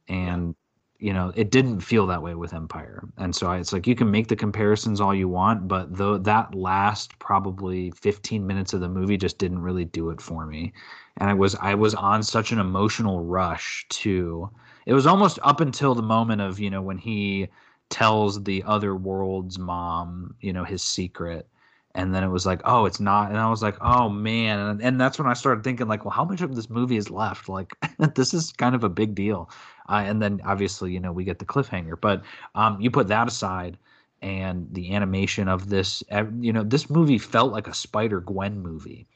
And you know, it didn't feel that way with Empire. And so I, it's like you can make the comparisons all you want, but though that last probably 15 minutes of the movie just didn't really do it for me. And I was I was on such an emotional rush to it was almost up until the moment of, you know, when he tells the other world's mom, you know, his secret. And then it was like, oh, it's not. And I was like, oh man. And, and that's when I started thinking, like, well, how much of this movie is left? Like, this is kind of a big deal. Uh, and then obviously, you know, we get the cliffhanger. But um, you put that aside, and the animation of this, you know, this movie felt like a Spider Gwen movie.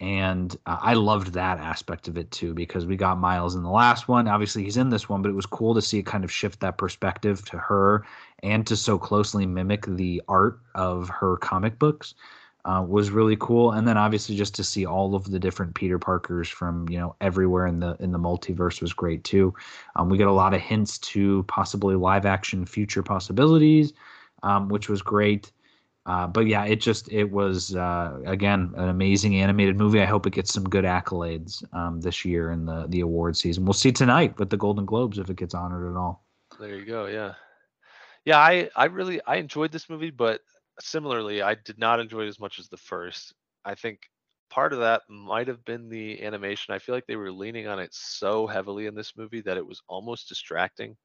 And uh, I loved that aspect of it too because we got Miles in the last one. Obviously, he's in this one, but it was cool to see it kind of shift that perspective to her and to so closely mimic the art of her comic books uh, was really cool. And then obviously just to see all of the different Peter Parkers from you know everywhere in the in the multiverse was great too. Um, we get a lot of hints to possibly live action future possibilities, um, which was great. Uh, but yeah, it just it was uh, again an amazing animated movie. I hope it gets some good accolades um, this year in the the award season. We'll see tonight with the Golden Globes if it gets honored at all. There you go. Yeah. Yeah. I, I really, I enjoyed this movie, but similarly, I did not enjoy it as much as the first. I think part of that might have been the animation. I feel like they were leaning on it so heavily in this movie that it was almost distracting,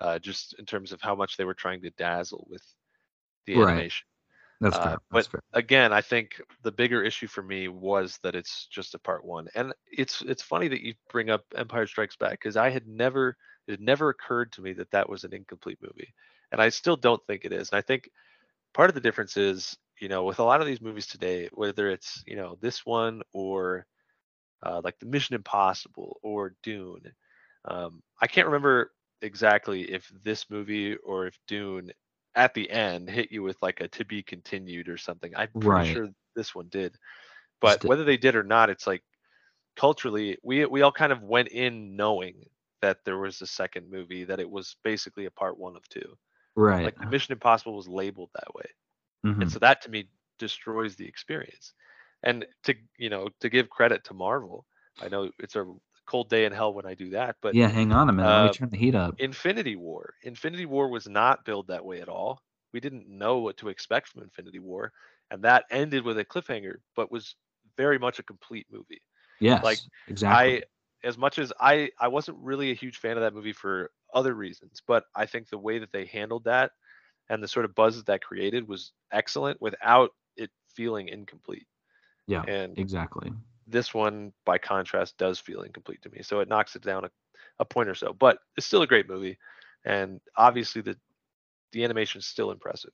uh, just in terms of how much they were trying to dazzle with the Right. That's Uh, fair. That's but fair. again, I think the bigger issue for me was that it's just a part one, and it's it's funny that you bring up Empire Strikes Back because I had never it had never occurred to me that that was an incomplete movie, and I still don't think it is. And I think part of the difference is you know with a lot of these movies today, whether it's you know this one or uh, like the Mission Impossible or Dune, um, I can't remember exactly if this movie or if Dune at the end hit you with like a to be continued or something. I'm pretty Right. sure this one did. But whether they did or not, it's like culturally we we all kind of went in knowing that there was a second movie that it was basically a part one of two. Right. Like the Mission Impossible was labeled that way. Mhm. And so that to me destroys the experience. And to you know, to give credit to Marvel, I know it's a cold day in hell when I do that, but yeah, hang on a minute. Let me uh, turn the heat up. Infinity War. Infinity War was not billed that way at all. We didn't know what to expect from Infinity War, and that ended with a cliffhanger, but was very much a complete movie. Yes. like, exactly. I, as much as I, I wasn't really a huge fan of that movie for other reasons, but I think the way that they handled that and the sort of buzz that that created was excellent without it feeling incomplete. yeah. And Exactly. This one, by contrast, does feel incomplete to me. So it knocks it down a, a point or so, but it's still a great movie. And obviously the the animation is still impressive,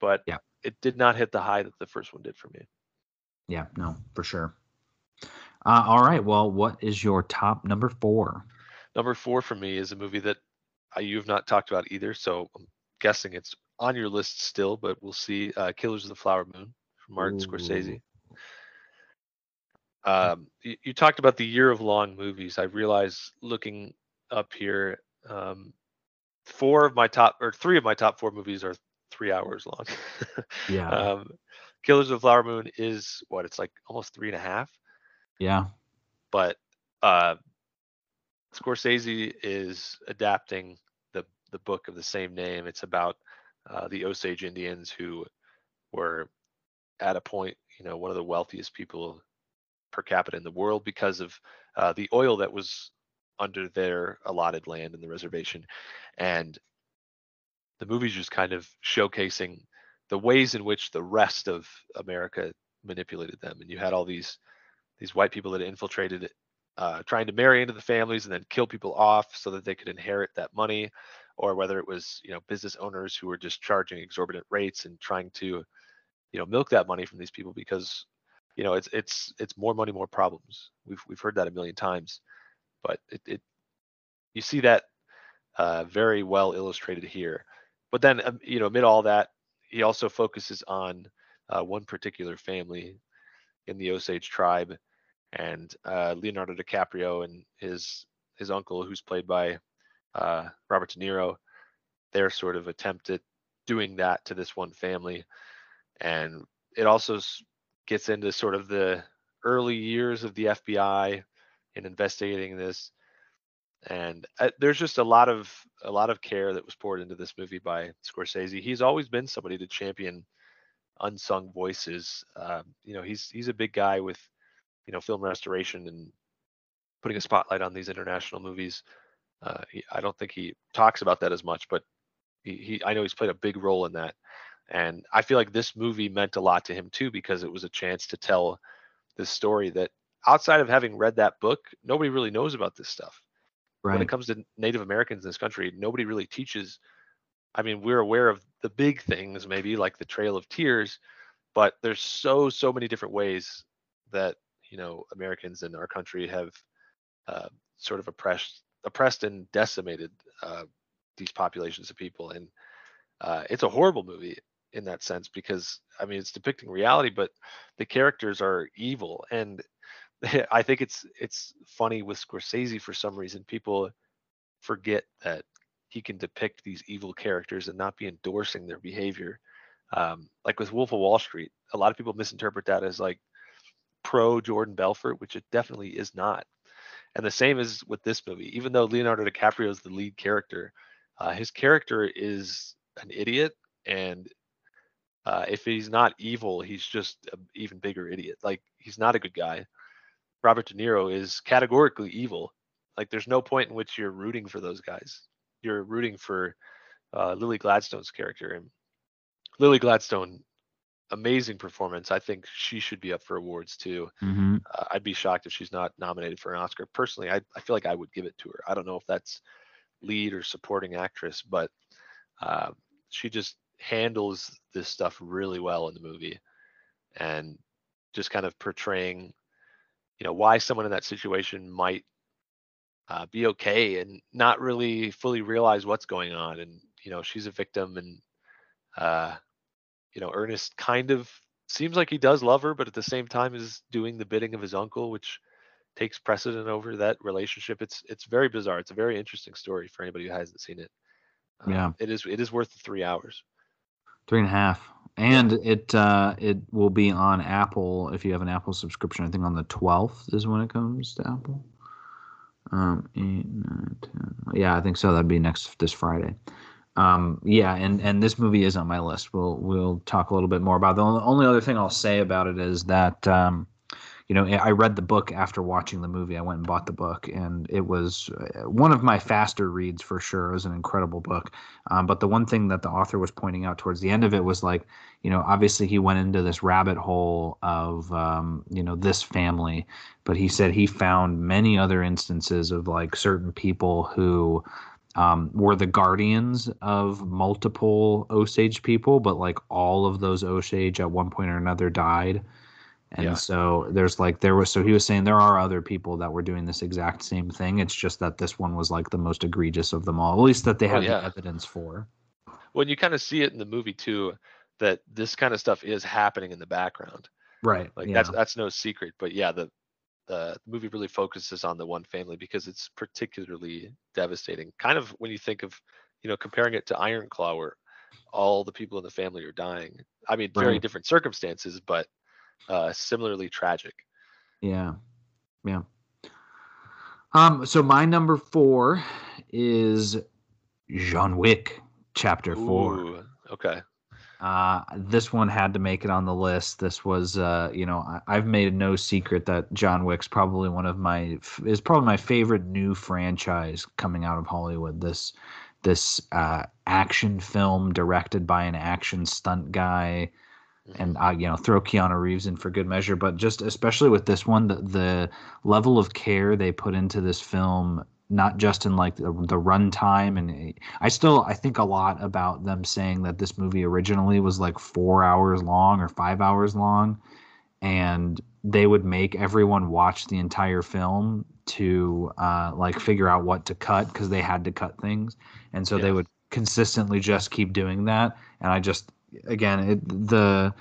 but Yeah. it did not hit the high that the first one did for me. Yeah. No, for sure. Uh, all right. Well, what is your top number four? Number four for me is a movie that uh, you've not talked about either, so I'm guessing it's on your list still, but we'll see. Uh, Killers of the Flower Moon from Martin Ooh. Scorsese. Um, you, you talked about the year of long movies. I realize looking up here, um, four of my top or three of my top four movies are three hours long. Yeah. um, Killers of the Flower Moon is what it's like almost three and a half, yeah. but uh, Scorsese is adapting the the book of the same name. It's about uh, the Osage Indians who were at a point, you know, one of the wealthiest people per capita in the world because of uh, the oil that was under their allotted land in the reservation, and the movie's just kind of showcasing the ways in which the rest of America manipulated them. And you had all these these white people that infiltrated uh, trying to marry into the families and then kill people off so that they could inherit that money, or whether it was you know business owners who were just charging exorbitant rates and trying to you know milk that money from these people because you know it's it's it's more money more problems. We've we've heard that a million times, but it, it you see that uh, very well illustrated here. But then um, you know amid all that, he also focuses on uh, one particular family in the Osage tribe, and uh, Leonardo DiCaprio and his his uncle, who's played by uh, Robert De Niro, their sort of attempt at doing that to this one family, and it also gets into sort of the early years of the FBI in investigating this. And uh, there's just a lot of a lot of care that was poured into this movie by Scorsese. He's always been somebody to champion unsung voices. Um, you know, he's he's a big guy with you know film restoration and putting a spotlight on these international movies. Uh, he, I don't think he talks about that as much, but he, he I know he's played a big role in that. And I feel like this movie meant a lot to him too because it was a chance to tell this story that outside of having read that book, nobody really knows about this stuff. When it comes to Native Americans in this country, nobody really teaches. I mean, we're aware of the big things, maybe like the Trail of Tears, but there's so so many different ways that you know Americans in our country have uh, sort of oppressed oppressed and decimated uh, these populations of people, and uh, it's a horrible movie in that sense because I mean it's depicting reality, but the characters are evil, and I think it's it's funny with Scorsese for some reason people forget that he can depict these evil characters and not be endorsing their behavior. Um, like with Wolf of Wall Street, a lot of people misinterpret that as like pro Jordan Belfort, which it definitely is not. And the same is with this movie. Even though Leonardo DiCaprio is the lead character, uh, his character is an idiot, and uh, if he's not evil, he's just an even bigger idiot. Like he's not a good guy. Robert De Niro is categorically evil. Like there's no point in which you're rooting for those guys. You're rooting for uh, Lily Gladstone's character, and Lily Gladstone, amazing performance. I think she should be up for awards too. hmm Uh, I'd be shocked if she's not nominated for an Oscar. Personally, I, I feel like I would give it to her. I don't know if that's lead or supporting actress, but uh, she just handles this stuff really well in the movie, and just kind of portraying, you know, why someone in that situation might uh, be okay and not really fully realize what's going on. And you know, she's a victim, and uh, you know, Ernest kind of seems like he does love her, but at the same time is doing the bidding of his uncle, which takes precedent over that relationship. It's it's very bizarre. It's a very interesting story for anybody who hasn't seen it. Um, Yeah. it is it is worth the three hours. Three and a half. And it uh, it will be on Apple if you have an Apple subscription. I think on the twelfth is when it comes to Apple. Um, eight, nine, 10. Yeah, I think so. That'd be next this Friday. Um, yeah, and and this movie is on my list. We'll we'll talk a little bit more about. It. The only, only other thing I'll say about it is that um, you know I read the book after watching the movie. I went and bought the book, and it was uh, one of my faster reads for sure. It was an incredible book. Um, but the one thing that the author was pointing out towards the end of it was like, you know, obviously he went into this rabbit hole of, um, you know, this family, but he said he found many other instances of like certain people who um, were the guardians of multiple Osage people, but like all of those Osage at one point or another died. And Yeah. so there's like there was so he was saying there are other people that were doing this exact same thing. It's just that this one was like the most egregious of them all, at least that they Oh, had yeah. the evidence for. when you kind of see it in the movie too, that this kind of stuff is happening in the background. Right. Like yeah. that's that's no secret. But yeah, the the movie really focuses on the one family because it's particularly devastating. Kind of when you think of, you know, comparing it to Iron Claw, where all the people in the family are dying. I mean, very Right. different circumstances, but uh, similarly tragic. Yeah. Yeah. Um, so my number four is John Wick, chapter four. Ooh, okay. Uh, this one had to make it on the list. This was, uh, you know, I, I've made no secret that John Wick's probably one of my is probably my favorite new franchise coming out of Hollywood. This this uh, action film directed by an action stunt guy, and uh, you know, throw Keanu Reeves in for good measure. But just especially with this one, the, the level of care they put into this film not just in like the, the runtime and i still i think a lot about them saying that this movie originally was like four hours long or five hours long and they would make everyone watch the entire film to uh, like figure out what to cut because they had to cut things and so they would consistently just keep doing that and i just again it, the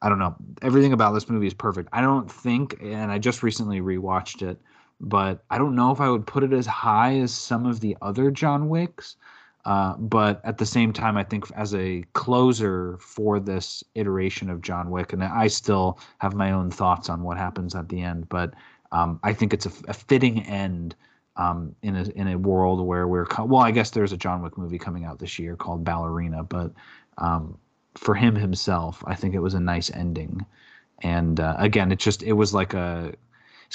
i don't know everything about this movie is perfect i don't think and i just recently rewatched it but I don't know if I would put it as high as some of the other John Wicks. Uh, but at the same time, I think as a closer for this iteration of John Wick, and I still have my own thoughts on what happens at the end, but um, I think it's a, a fitting end um, in a in a world where we're co- well. I guess there's a John Wick movie coming out this year called Ballerina, but um, for him himself, I think it was a nice ending. And uh, again, it just it was like a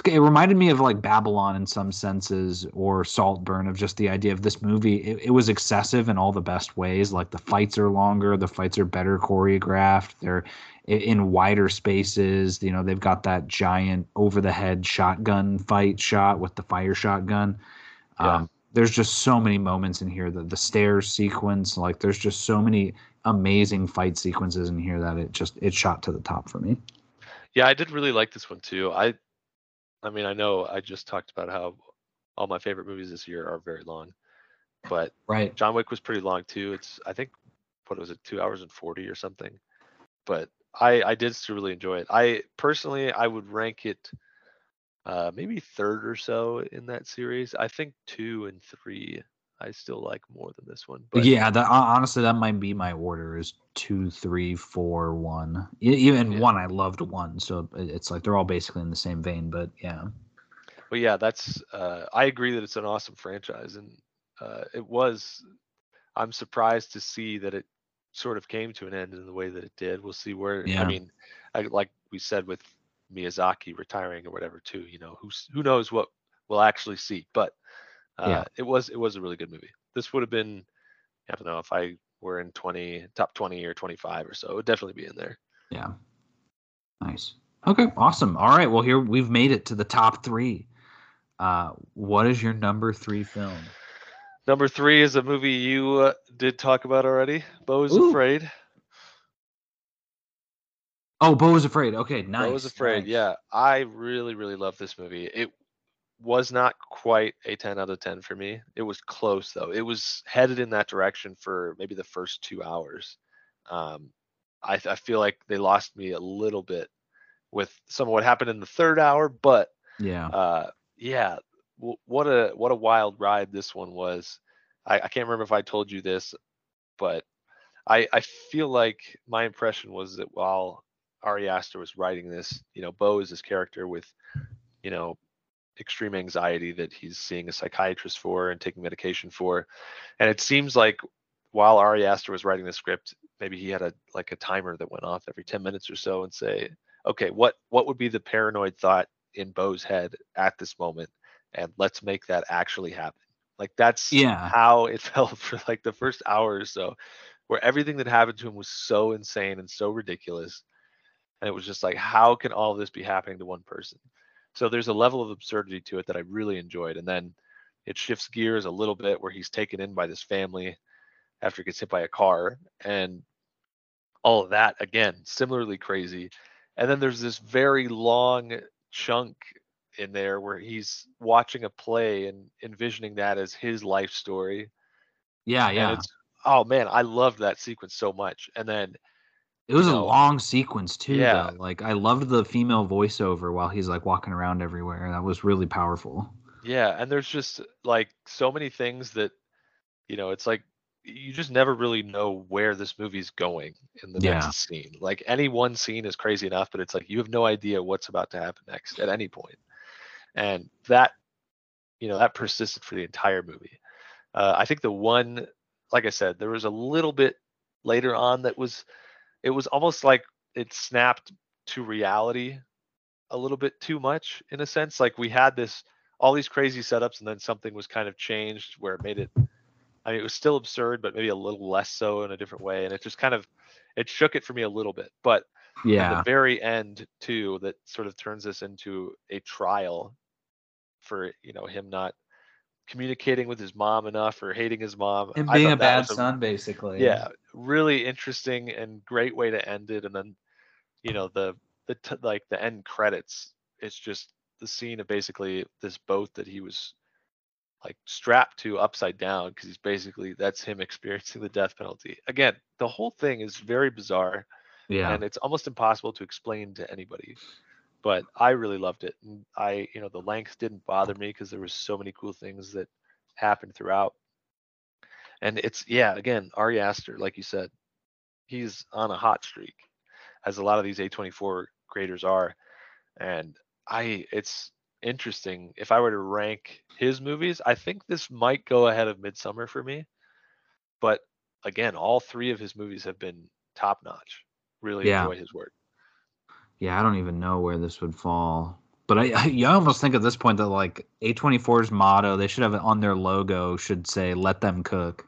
it reminded me of like Babylon in some senses or Saltburn of just the idea of this movie. It, it was excessive in all the best ways. Like the fights are longer, the fights are better choreographed. They're in wider spaces. You know, they've got that giant over the head shotgun fight shot with the fire shotgun. Yeah. Um, there's just so many moments in here. The the stairs sequence, like there's just so many amazing fight sequences in here that it just it shot to the top for me. Yeah, I did really like this one too. I, I mean, I know I just talked about how all my favorite movies this year are very long, but Right. John Wick was pretty long too. It's I think what was it, two hours and forty or something. But I I did still really enjoy it. I personally I would rank it uh maybe third or so in that series. I think two and three I still like more than this one. But yeah, that honestly, that might be my order: is two, three, four, one. Even Yeah. one, I loved one, so it's like they're all basically in the same vein. But yeah, but yeah, that's uh, I agree that it's an awesome franchise, and uh, it was. I'm surprised to see that it sort of came to an end in the way that it did. We'll see where. Yeah. I mean, I, like we said with Miyazaki retiring or whatever too. You know, who's who knows what we'll actually see, but uh, Yeah. it was it was a really good movie. This would have been, I don't know, if I were in 20 top 20 or 25 or so, it would definitely be in there. yeah, nice. Okay, awesome. All right, well here we've made it to the top three. Uh, what is your number three film? Number three is a movie you uh, did talk about already. Beau is Ooh. Afraid. Oh, Beau is Afraid. Okay, nice. I was afraid. nice. Yeah, I really, really love this movie. It was not quite a 10 out of 10 for me. It was close though. It was headed in that direction for maybe the first two hours. Um, I, I feel like they lost me a little bit with some of what happened in the third hour, but Yeah. uh, yeah, w- what a what a wild ride this one was. I, I can't remember if I told you this, but I I feel like my impression was that while Ari Aster was writing this, you know, Beau is this character with, you know, extreme anxiety that he's seeing a psychiatrist for and taking medication for, and it seems like while Ari Aster was writing the script, maybe he had a like a timer that went off every 10 minutes or so and say, okay, what what would be the paranoid thought in Beau's head at this moment, and let's make that actually happen. Like that's Yeah. how it felt for like the first hour or so, where everything that happened to him was so insane and so ridiculous, and it was just like, how can all this be happening to one person? So there's a level of absurdity to it that I really enjoyed, and then it shifts gears a little bit where he's taken in by this family after he gets hit by a car, and all of that again similarly crazy and then there's this very long chunk in there where he's watching a play and envisioning that as his life story Yeah. Yeah. oh man, I loved that sequence so much. And then It was a know, long sequence too, yeah. though. Like I loved the female voiceover while he's like walking around everywhere. That was really powerful. yeah, and there's just like so many things that you know, it's like you just never really know where this movie's going in the Yeah. next scene. Like any one scene is crazy enough, but it's like you have no idea what's about to happen next at any point. And that, you know, that persisted for the entire movie. Uh, I think the one, like I said, there was a little bit later on that was, it was almost like it snapped to reality a little bit too much in a sense. Like we had this, all these crazy setups, and then something was kind of changed where it made it I mean, it was still absurd, but maybe a little less so in a different way. And it just kind of it shook it for me a little bit. But at Yeah. the very end too, that sort of turns this into a trial for you know him not communicating with his mom enough or hating his mom. And being a bad son, basically. yeah, really interesting and great way to end it. And then, you know, the the t- like the end credits. It's just the scene of basically this boat that he was like strapped to upside down because he's basically that's him experiencing the death penalty. Again, the whole thing is very bizarre Yeah. and it's almost impossible to explain to anybody. But I really loved it, and I, you know, the length didn't bother me because there was so many cool things that happened throughout. And it's yeah, again, Ari Aster, like you said, he's on a hot streak, as a lot of these A24 graders are. And I, it's interesting. If I were to rank his movies, I think this might go ahead of Midsommar for me. But again, all three of his movies have been top notch. Really Yeah. enjoy his work. Yeah, I don't even know where this would fall. But I, I, you almost think at this point that like A24's motto, they should have it on their logo, should say "Let them cook."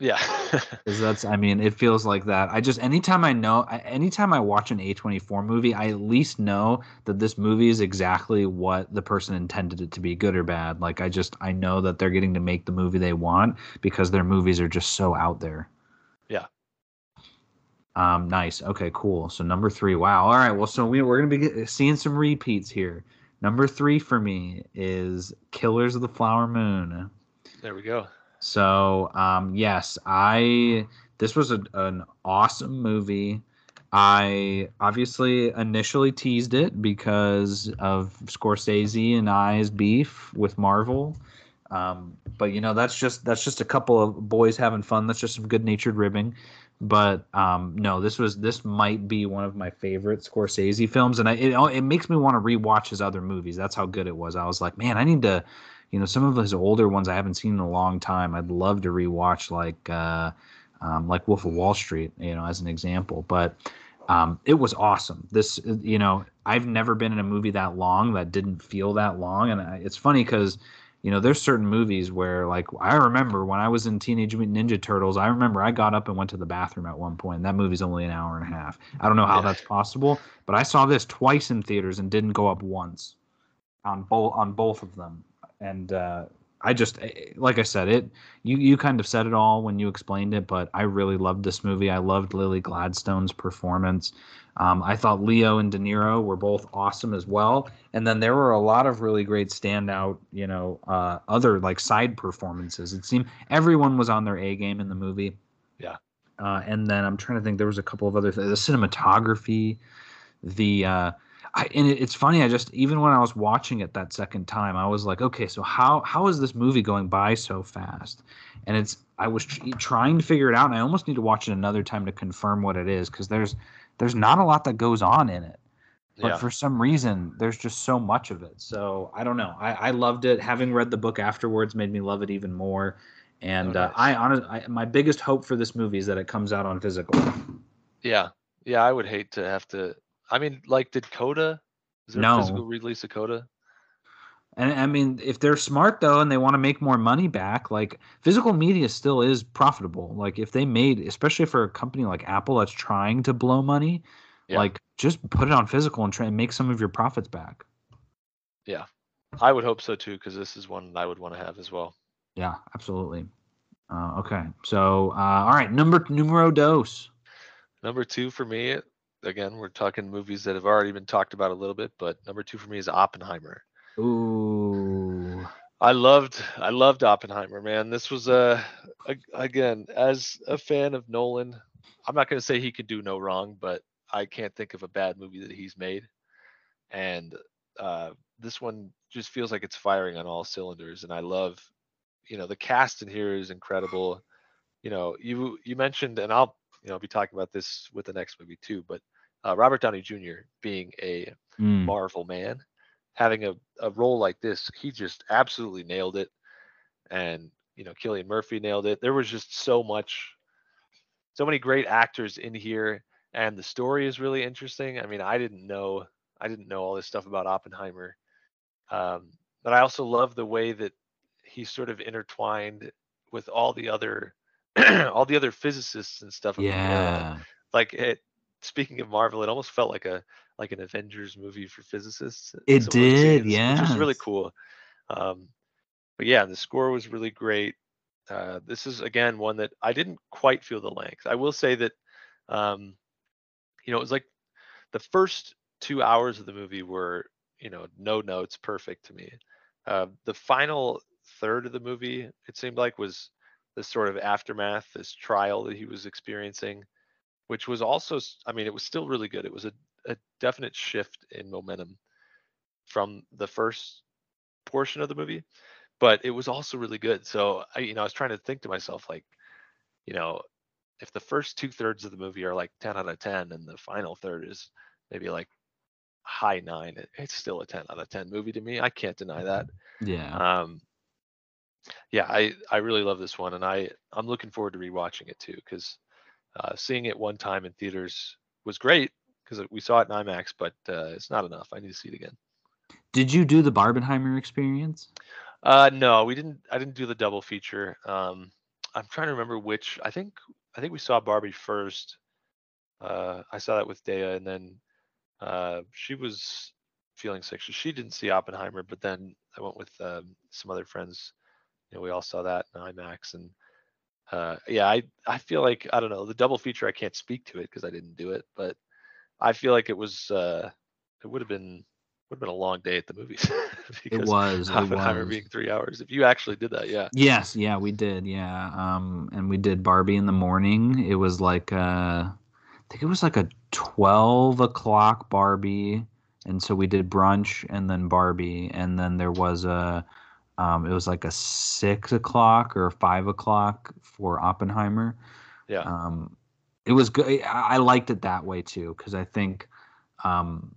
Yeah. Because that's, I mean, it feels like that. I just anytime I know, anytime I watch an A24 movie, I at least know that this movie is exactly what the person intended it to be, good or bad. Like I just, I know that they're getting to make the movie they want because their movies are just so out there. Yeah. Um, nice. Okay, cool. So number three. Wow. All right. Well, so we we're gonna be seeing some repeats here. Number three for me is Killers of the Flower Moon. there we go. So, um, yes, I this was a, an awesome movie. I obviously initially teased it because of Scorsese and I's beef with Marvel. Um, but you know that's just that's just a couple of boys having fun. That's just some good natured ribbing. But um, no, this was this might be one of my favorite Scorsese films, and I, it it makes me want to rewatch his other movies. That's how good it was. I was like, man, I need to you know some of his older ones I haven't seen in a long time. I'd love to rewatch like uh, um, like Wolf of Wall Street, you know, as an example. But um, it was awesome. This, you know, I've never been in a movie that long that didn't feel that long, and I, it's funny because. You know, there's certain movies where, like, I remember when I was in Teenage Mutant Ninja Turtles, I remember I got up and went to the bathroom at one point. That movie's only an hour and a half. I don't know how Yeah. that's possible, but I saw this twice in theaters and didn't go up once on both on both of them and uh, I just eh, like I said it. You you kind of said it all when you explained it, but I really loved this movie. I loved Lily Gladstone's performance. Um, I thought Leo and De Niro were both awesome as well, and then there were a lot of really great standout, you know, uh, other like side performances. It seemed everyone was on their A game in the movie. Yeah. Uh, and then I'm trying to think. There was a couple of other things. The cinematography, the uh, I, and it, it's funny. I just even when I was watching it that second time, I was like, okay, so how how is this movie going by so fast? And it's I was tr- trying to figure it out, and I almost need to watch it another time to confirm what it is because there's there's not a lot that goes on in it, but Yeah. for some reason there's just so much of it. So I don't know. I, I loved it. Having read the book afterwards made me love it even more. And Oh, uh. I honestly, I, my biggest hope for this movie is that it comes out on physical. Yeah. Yeah, I would hate to have to I mean, like did Coda is there No. a physical release of Coda? And I mean, if they're smart though, and they want to make more money back, like physical media still is profitable. Like if they made, especially for a company like Apple that's trying to blow money, Yeah. like just put it on physical and try and make some of your profits back. Yeah, I would hope so too, because this is one I would want to have as well. Yeah, absolutely. Uh, okay, so uh, all right, number numero dos. Number two for me, again, we're talking movies that have already been talked about a little bit, but number two for me is Oppenheimer. Ooh, I loved I loved Oppenheimer, man. This was a, a again as a fan of Nolan. I'm not going to say he could do no wrong, but I can't think of a bad movie that he's made. And uh, this one just feels like it's firing on all cylinders, and I love, you know, the cast in here is incredible. You know, you you mentioned, and I'll you know I'll be talking about this with the next movie too, but uh, Robert Downey Jr. being a Mm. Marvel man, having a, a role like this, he just absolutely nailed it. And, you know, Cillian Murphy nailed it. There was just so much, so many great actors in here. And the story is really interesting. I mean, I didn't know, I didn't know all this stuff about Oppenheimer. Um, but I also love the way that he sort of intertwined with all the other, all the other physicists and stuff. of the era Yeah. like it speaking of marvel it almost felt like a like an avengers movie for physicists It of the did, scenes, which was really cool um but yeah the score was really great uh this is again one that i didn't quite feel the length i will say that um you know it was like the first two hours of the movie were you know no notes perfect to me uh, the final third of the movie it seemed like was this sort of aftermath this trial that he was experiencing which was also, I mean it was still really good. It was a, a definite shift in momentum from the first portion of the movie but it was also really good. So i you know i was trying to think to myself like you know if the first two thirds of the movie are like 10 out of 10 and the final third is maybe like high nine it- it's still a 10 out of 10 movie to me. I can't deny that. Yeah. um yeah i i really love this one and i i'm looking forward to rewatching it too because uh, seeing it one time in theaters was great because we saw it in imax but uh, it's not enough i need to see it again Did you do the Barbenheimer experience? uh no we didn't i didn't do the double feature um i'm trying to remember which i think i think we saw barbie first uh i saw that with dea and then uh she was feeling sick so she didn't see oppenheimer but then i went with um, some other friends you know we all saw that in imax and uh yeah i i feel like i don't know the double feature i can't speak to it because i didn't do it but i feel like it was uh it would have been would have been a long day at the movies It was. It Oppenheimer was. being three hours. If you actually did that, yeah. Yes, yeah, we did. Yeah. Um and we did Barbie in the morning. It was like uh I think it was like a twelve o'clock Barbie. And so we did brunch and then Barbie. And then there was a um it was like a six o'clock or five o'clock for Oppenheimer. Yeah. Um it was good. I liked it that way too, because I think um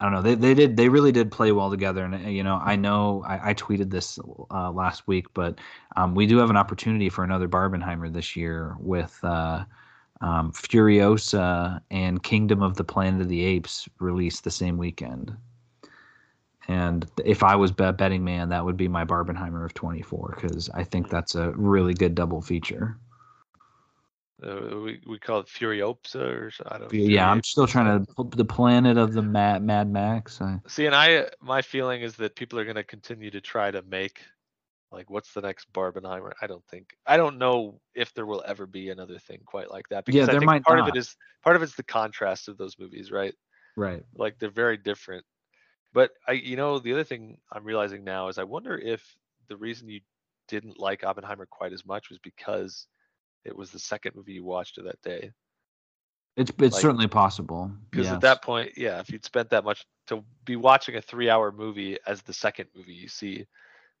I don't know. They they did they really did play well together, and you know I know I, I tweeted this uh, last week, but um, we do have an opportunity for another Barbenheimer this year with uh, um, Furiosa and Kingdom of the Planet of the Apes released the same weekend. And if I was a betting man, that would be my Barbenheimer of 24 because I think that's a really good double feature. Uh, we we call it Furiosa or so- I don't. Yeah, I'm still trying to the planet of the Mad Mad Max. I, see. And I my feeling is that people are going to continue to try to make like what's the next Barbenheimer? I don't think I don't know if there will ever be another thing quite like that because Yeah, I there think might part of it is part of it's the contrast of those movies, right? right. Like they're very different. But I you know the other thing I'm realizing now is I wonder if the reason you didn't like Oppenheimer quite as much was because it was the second movie you watched of that day. It's it's Like- certainly possible. Because yes. at that point, yeah, if you'd spent that much to be watching a three hour movie as the second movie you see,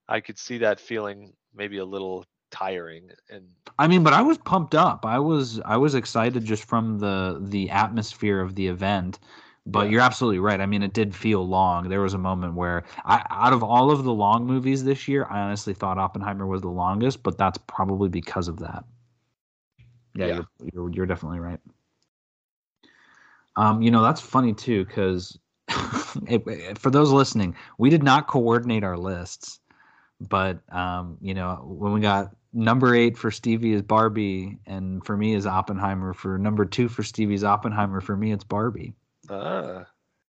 I could see that feeling maybe a little tiring. And I mean, but I was pumped up. I was I was excited just from the the atmosphere of the event. But you're absolutely right. I mean, it did feel long. There was a moment where I out of all of the long movies this year, I honestly thought Oppenheimer was the longest, but that's probably because of that. Yeah, Yeah. You're, you're you're definitely right. Um, you know, that's funny too cuz for those listening, we did not coordinate our lists. But um, you know, when we got number eight for Stevie is Barbie, and for me is Oppenheimer. For number two for Stevie's Oppenheimer. For me, it's Barbie. Ah,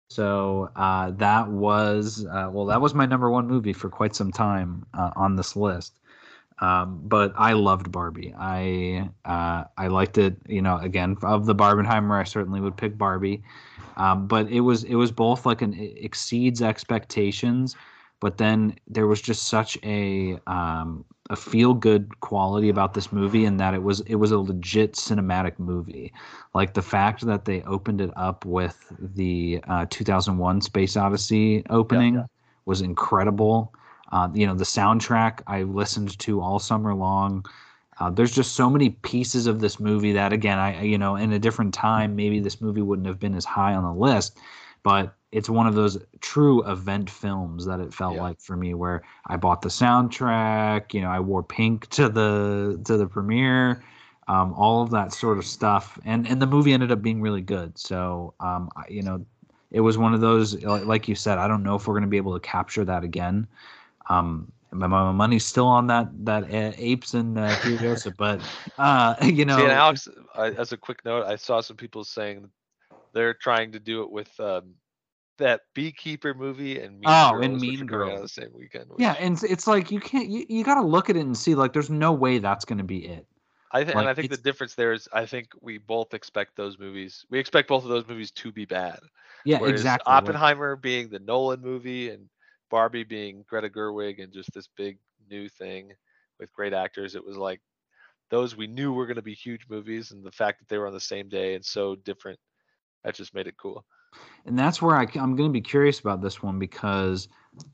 So uh, that was uh, well, that was my number one movie for quite some time uh, on this list. Um, but I loved Barbie. I uh, I liked it. You know, again of the Barbenheimer, I certainly would pick Barbie. Um, but it was it was both like an exceeds expectations, but then there was just such a um, a feel good quality about this movie and that it was it was a legit cinematic movie. Like the fact that they opened it up with the uh, 2001 space odyssey opening Yeah, yeah. was incredible. Uh, you know the soundtrack i listened to all summer long. Uh, there's just so many pieces of this movie that again i I- you know in a different time maybe this movie wouldn't have been as high on the list but it's one of those true event films that it felt Yeah. like for me where i bought the soundtrack you know i wore pink to the to the premiere um, all of that sort of stuff. And and the movie ended up being really good. So um, I, you know it was one of those like you said i don't know if we're going to be able to capture that again. Um my, my money's still on that that uh, apes and uh, Furiosa, but uh you know See, and Alex, I, as a quick note, I saw some people saying they're trying to do it with um, that Beekeeper movie and Mean Oh, Girls, and Mean are coming out Girls. the same weekend. yeah and it's, it's like you can't you, you got to look at it and see like there's no way that's going to be it I think, like, and I think the difference there is, I think we both expect those movies. We expect both of those movies to be bad. yeah Whereas exactly Oppenheimer being the Nolan movie and Barbie being Greta Gerwig and just this big new thing with great actors, it was like those we knew were going to be huge movies, and the fact that they were on the same day and so different, that just made it cool. and that's where I, am going to be curious about this one because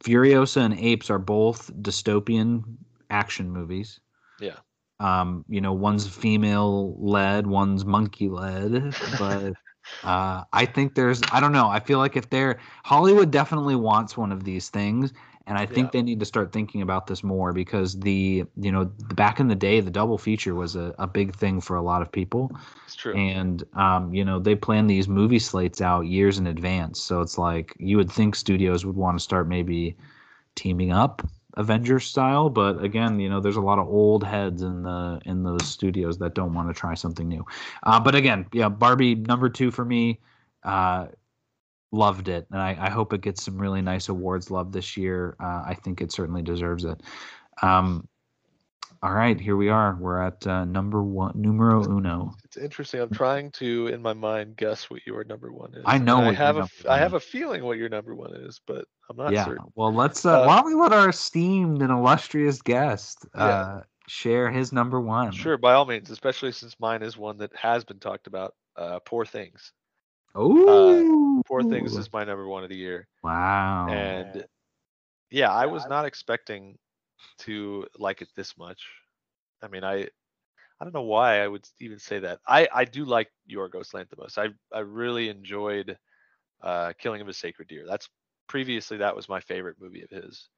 Furiosa and Apes are both dystopian action movies. Yeah. Um, you know, one's female led, one's monkey led, but uh, I think there's, I don't know. I feel like if they're Hollywood definitely wants one of these things, and I think Yeah. they need to start thinking about this more because the, you know, back in the day, the double feature was a, a big thing for a lot of people It's true. and um, you know they plan these movie slates out years in advance so it's like you would think studios would want to start maybe teaming up avengers style but again you know there's a lot of old heads in the in those studios that don't want to try something new uh, but again yeah barbie number two for me uh, loved it and I, I hope it gets some really nice awards love this year uh, i think it certainly deserves it um, all right here we are we're at uh, number one numero uno It's interesting. I'm trying to, in my mind, guess what your number one is. I know I have a, I have a feeling what your number one is, but I'm not yeah. certain. Well, let's. Uh, Uh, why don't we let our esteemed and illustrious guest Yeah. uh, share his number one? Sure, by all means, especially since mine is one that has been talked about. Uh, Poor Things. Oh, Poor Things is my number one of the year, wow. and yeah, I was not expecting to like it this much. I mean, I I don't know why I would even say that. I I do like Yorgos Lanthimos. I I really enjoyed uh, Killing of a Sacred Deer. That's previously that was my favorite movie of his.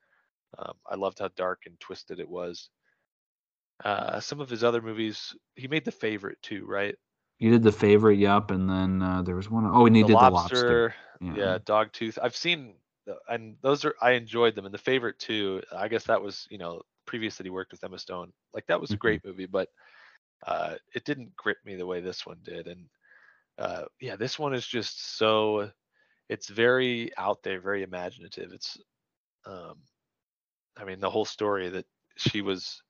Um, I loved how dark and twisted it was. Uh, some of his other movies, he made The Favorite too, right? You did the favorite, yup, and then uh, there was one. Oh, and he the did lobster, the lobster. yeah, Dogtooth. I've seen, and those are I enjoyed them. And The Favorite too. I guess that was you know previous that he worked with Emma Stone. Like that was a Mhm. great movie, but uh, it didn't grip me the way this one did. And uh, yeah, this one is just so. It's very out there, very imaginative. It's, um, I mean, the whole story that she was,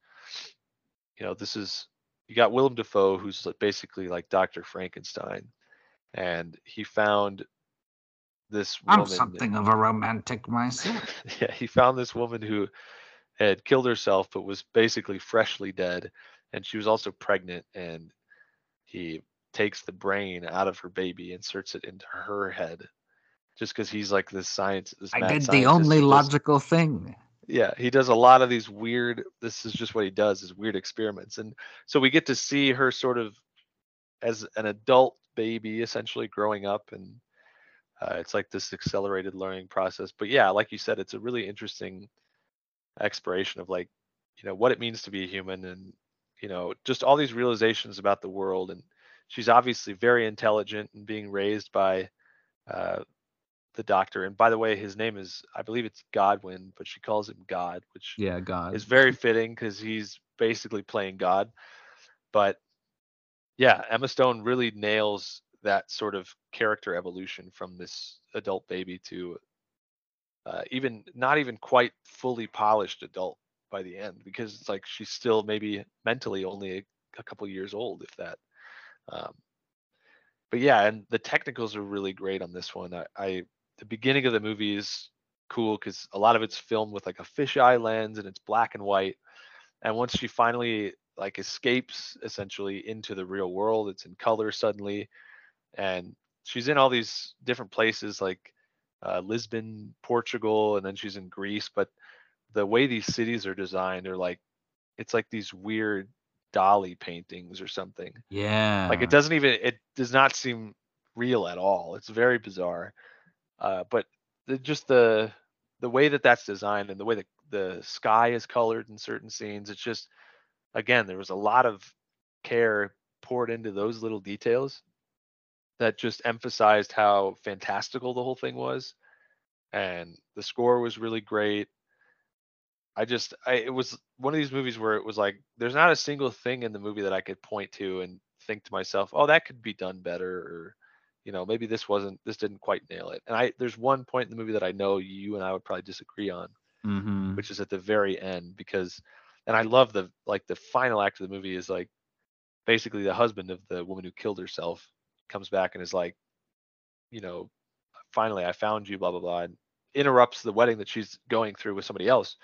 you know, this is you got Willem Dafoe, who's basically like Dr. Frankenstein, and he found this woman I'm something of a romantic myself. yeah, he found this woman who had killed herself but was basically freshly dead, and she was also pregnant. And he takes the brain out of her baby, inserts it into her head, just because he's like this science. This I did the only logical thing. Yeah he does a lot of these weird this is just what he does is weird experiments and so we get to see her sort of as an adult baby essentially growing up and uh, it's like this accelerated learning process but yeah like you said it's a really interesting exploration of like you know what it means to be a human and you know just all these realizations about the world and she's obviously very intelligent and being raised by uh, the doctor and by the way his name is i believe it's godwin but she calls him god which Yeah, God. is very fitting because he's basically playing god but yeah emma stone really nails that sort of character evolution from this adult baby to uh, even not even quite fully polished adult by the end because it's like she's still maybe mentally only a, a couple years old if that um, but yeah and the technicals are really great on this one I, I the beginning of the movie is cool because a lot of it's filmed with like a fisheye lens and it's black and white. And once she finally like escapes essentially into the real world, it's in color suddenly, and she's in all these different places like uh, Lisbon, Portugal, and then she's in Greece. But the way these cities are designed are like it's like these weird Dali paintings or something. Yeah. Like it doesn't even it does not seem real at all. It's very bizarre. Uh, but the, just the the way that that's designed and the way that the sky is colored in certain scenes, it's just again there was a lot of care poured into those little details that just emphasized how fantastical the whole thing was. And the score was really great. I just I, it was one of these movies where it was like there's not a single thing in the movie that i could point to and think to myself oh that could be done better or you know maybe this wasn't this didn't quite nail it. And i there's one point in the movie that i know you and i would probably disagree on Mm-hmm. which is at the very end because and i love the like the final act of the movie is like basically the husband of the woman who killed herself comes back and is like you know finally i found you blah blah blah and interrupts the wedding that she's going through with somebody else.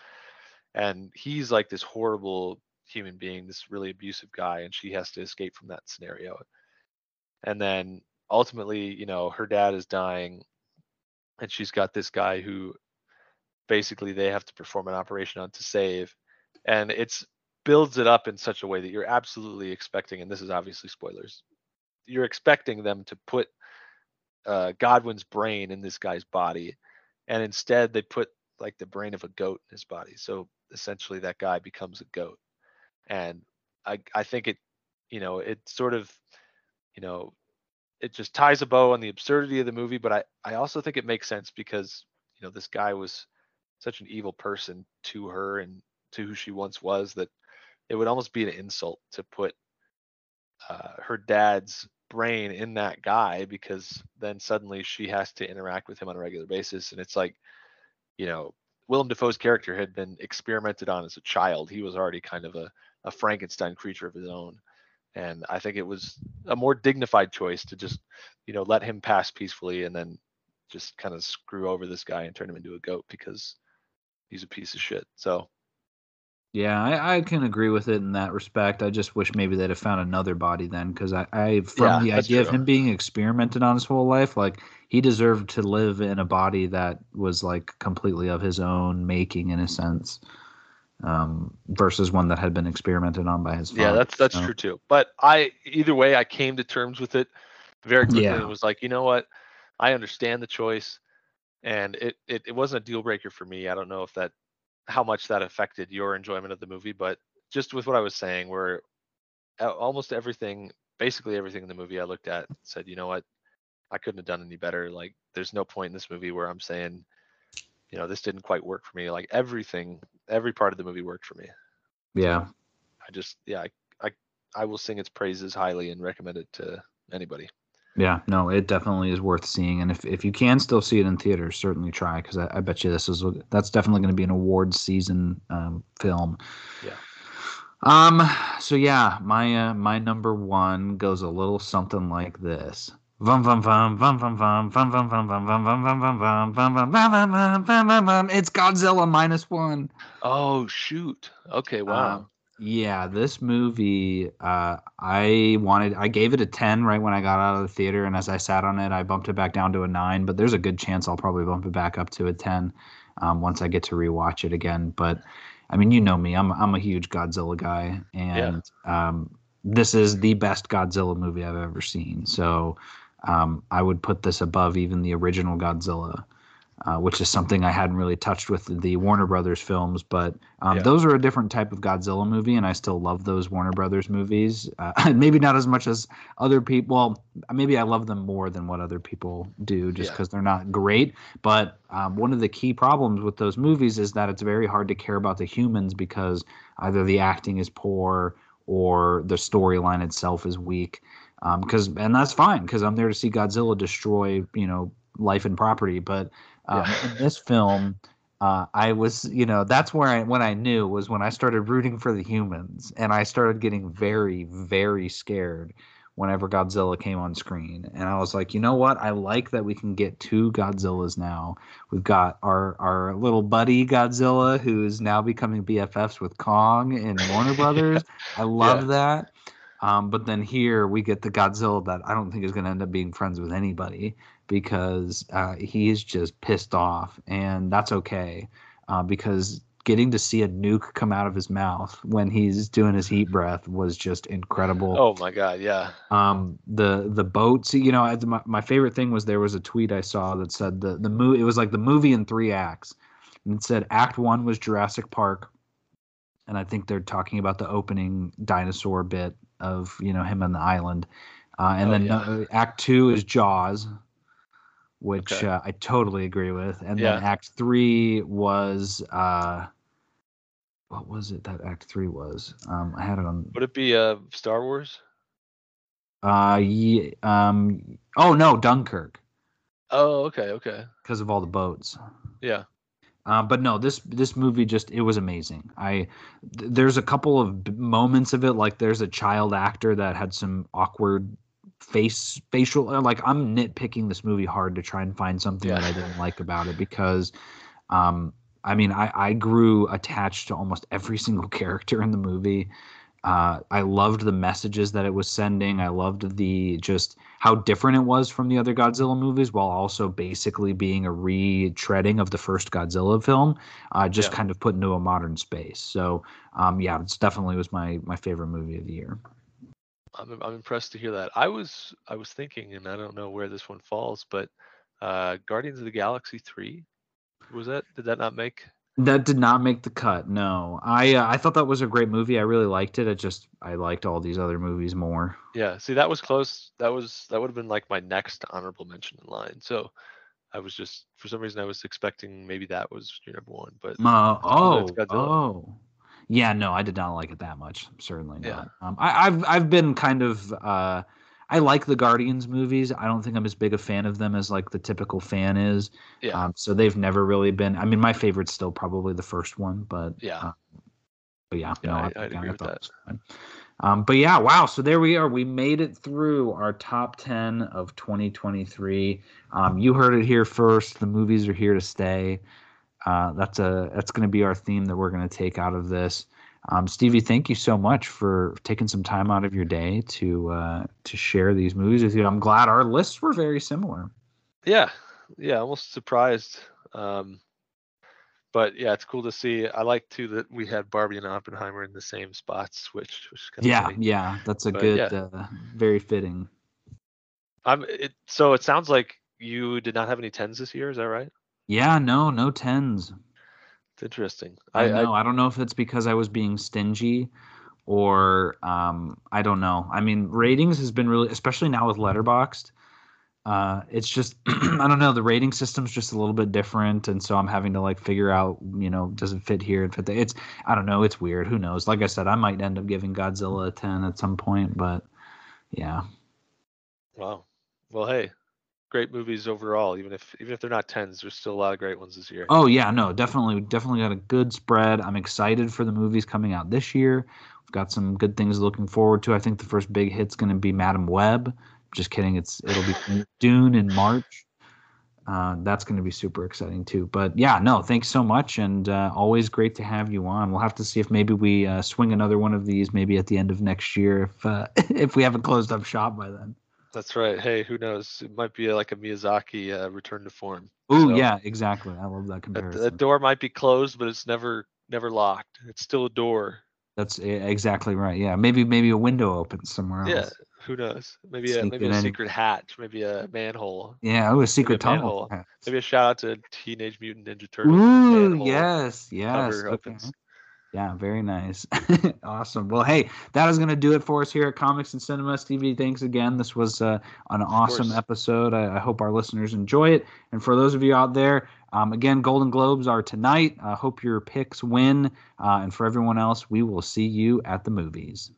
And he's like this horrible human being this really abusive guy and she has to escape from that scenario. And then ultimately you know her dad is dying and she's got this guy who basically they have to perform an operation on to save and it's builds it up in such a way that you're absolutely expecting and this is obviously spoilers you're expecting them to put uh, godwin's brain in this guy's body and instead they put like the brain of a goat in his body so essentially that guy becomes a goat and i i think it you know it sort of you know it just ties a bow on the absurdity of the movie but i i also think it makes sense because you know this guy was such an evil person to her and to who she once was that it would almost be an insult to put uh, her dad's brain in that guy because then suddenly she has to interact with him on a regular basis. And it's like you know Willem Dafoe's character had been experimented on as a child. He was already kind of a, a Frankenstein creature of his own and I think it was a more dignified choice to just you know let him pass peacefully and then just kind of screw over this guy and turn him into a goat because he's a piece of shit. So Yeah, I, I can agree with it in that respect. I just wish maybe they'd have found another body then, because I, I from Yeah, the idea of him being experimented on his whole life, like he deserved to live in a body that was like completely of his own making, in a sense, um, versus one that had been experimented on by his father. yeah, that's that's so- true too. But I either way, I came to terms with it very quickly Yeah. and was like, you know what, I understand the choice, and it, it it wasn't a deal breaker for me. I don't know if that how much that affected your enjoyment of the movie, but just with what I was saying, where almost everything, basically everything in the movie I looked at said, you know what, I couldn't have done any better. Like, there's no point in this movie where I'm saying, you know, this didn't quite work for me. Like everything, every part of the movie worked for me. Yeah, I just, yeah, I, I, I will sing its praises highly and recommend it to anybody. yeah, no, it definitely is worth seeing, and if if you can still see it in theaters, certainly try, because I, I bet you this is that's definitely going to be an awards season um, film. Yeah. Um. So yeah, my uh, my number one goes a little something like this. Vum vum vum vum vum vum vum vum vum vum vum vum vum vum vum vum. It's Godzilla minus one. Oh shoot. Okay. Wow. Um, yeah, this movie, uh, I wanted, I gave it a 10 right when I got out of the theater. And as I sat on it, I bumped it back down to a nine, but there's a good chance I'll probably bump it back up to a 10 um, once I get to rewatch it again. But I mean, you know me, I'm, I'm a huge Godzilla guy. And um, this is the best Godzilla movie I've ever seen. So um, I would put this above even the original Godzilla. Uh, which is something I hadn't really touched with the Warner Brothers films, but um, Yeah. those are a different type of Godzilla movie, and I still love those Warner Brothers movies. Uh, maybe not as much as other people. Well, maybe I love them more than what other people do, just Yeah. because they're not great. But um, one of the key problems with those movies is that it's very hard to care about the humans because either the acting is poor or the storyline itself is weak. Because and that's fine because I'm there to see Godzilla destroy you know life and property, but um, Yeah. in this film uh, I was, you know, that's where I when I knew was when I started rooting for the humans, and I started getting very, very scared whenever Godzilla came on screen. And I was like, you know what? I like that we can get two Godzillas now. We've got our our little buddy Godzilla who is now becoming BFFs with Kong and Warner Brothers. I love Yeah. that. Um, but then here we get the Godzilla that I don't think is going to end up being friends with anybody because uh, he's just pissed off, and that's okay uh, because getting to see a nuke come out of his mouth when he's doing his heat breath was just incredible. Oh my god, yeah. Um, the the boats, you know, my, my favorite thing was there was a tweet I saw that said the the movie it was like the movie in three acts, and it said Act One was Jurassic Park, and I think they're talking about the opening dinosaur bit of you know him on the island, uh, and Oh, then yeah. uh, Act Two is Jaws, which Okay. uh, I totally agree with, and then Act Three was uh, what was it that Act Three was? Um, I had it on Would it be uh Star Wars? uh, yeah, um, oh no, Dunkirk. Oh, okay, okay. because of all the boats. Yeah. Uh, but no, this this movie just it was amazing. I th- there's a couple of b- moments of it, like there's a child actor that had some awkward face facial. uh, Like I'm nitpicking this movie hard to try and find something that I didn't like about it because, um, I mean, I I grew attached to almost every single character in the movie. Uh, I loved the messages that it was sending. I loved the just how different it was from the other Godzilla movies, while also basically being a retreading of the first Godzilla film, uh, just Yeah. kind of put into a modern space. So, um, yeah, it's definitely was my my favorite movie of the year. I'm I'm impressed to hear that. I was I was thinking, and I don't know where this one falls, but uh Guardians of the Galaxy three was that? Did that not make? That did not make the cut. No, I uh, I thought that was a great movie. I really liked it. I just I liked all these other movies more. Yeah. See, that was close. That was that would have been like my next honorable mention in line. So I was just for some reason I was expecting maybe that was your number one, but Uh, oh, oh, yeah. No, I did not like it that much. Certainly not. Yeah. Um, I, I've I've been kind of uh, I like the Guardians movies. I don't think I'm as big a fan of them as like the typical fan is. yeah, Um, so they've never really been. I mean, my favorite's still probably the first one, but yeah. uh, but yeah, Yeah, no, I- I, I agree with that. Um, but yeah, wow. So there we are. We made it through our top 10 of 2023. Um, you heard it here first. The movies are here to stay. Uh, that's a that's going to be our theme that we're going to take out of this. Um, Stevie, thank you so much for taking some time out of your day to uh, to share these movies with you. I'm glad our lists were very similar. Yeah, yeah, almost surprised. Um, but yeah, it's cool to see. I like too that we had Barbie and Oppenheimer in the same spots, which was kind of Yeah, funny. yeah, that's a But good, yeah. uh, very fitting. I'm. It, so it sounds like you did not have any tens this year. Is that right? Yeah, no, no tens. It's interesting. I, I, know. I, don't know if it's because I was being stingy or um, I don't know. I mean, ratings has been really, especially now with Letterboxd. Uh, it's just I don't know. The rating system's just a little bit different, and so I'm having to like figure out, you know, does it fit here and fit there? It's I don't know. It's weird. Who knows? Like I said, I might end up giving Godzilla a ten at some point, but yeah, wow. Well, hey, great movies overall. Even if even if they're not tens, there's still a lot of great ones this year. Oh yeah, no, definitely, definitely got a good spread. I'm excited for the movies coming out this year. We've got some good things looking forward to. I think the first big hit's going to be Madame Web. Just kidding. It's it'll be Dune in March. Uh, that's going to be super exciting too. But yeah, no, thanks so much, and uh, always great to have you on. We'll have to see if maybe we uh, swing another one of these maybe at the end of next year if uh, if we haven't closed up shop by then. That's right. Hey, who knows? It might be like a Miyazaki uh, return to form. Ooh, So, yeah, exactly. I love that comparison. The door might be closed, but it's never never locked. It's still a door. That's exactly right. Yeah, maybe maybe a window opens somewhere else. Yeah. Who knows? Maybe a maybe a in. secret hatch. Maybe a manhole. Yeah, oh, a secret a tunnel. Maybe a shout out to Teenage Mutant Ninja Turtles. Ooh, yes, yes. cover okay. opens. Yeah, very nice. awesome. Well, hey, that is going to do it for us here at Comics and Cinema. Stevie, thanks again. This was uh, an awesome episode. I, I hope our listeners enjoy it. And for those of you out there, um, again, Golden Globes are tonight. I hope your picks win. Uh, and for everyone else, we will see you at the movies.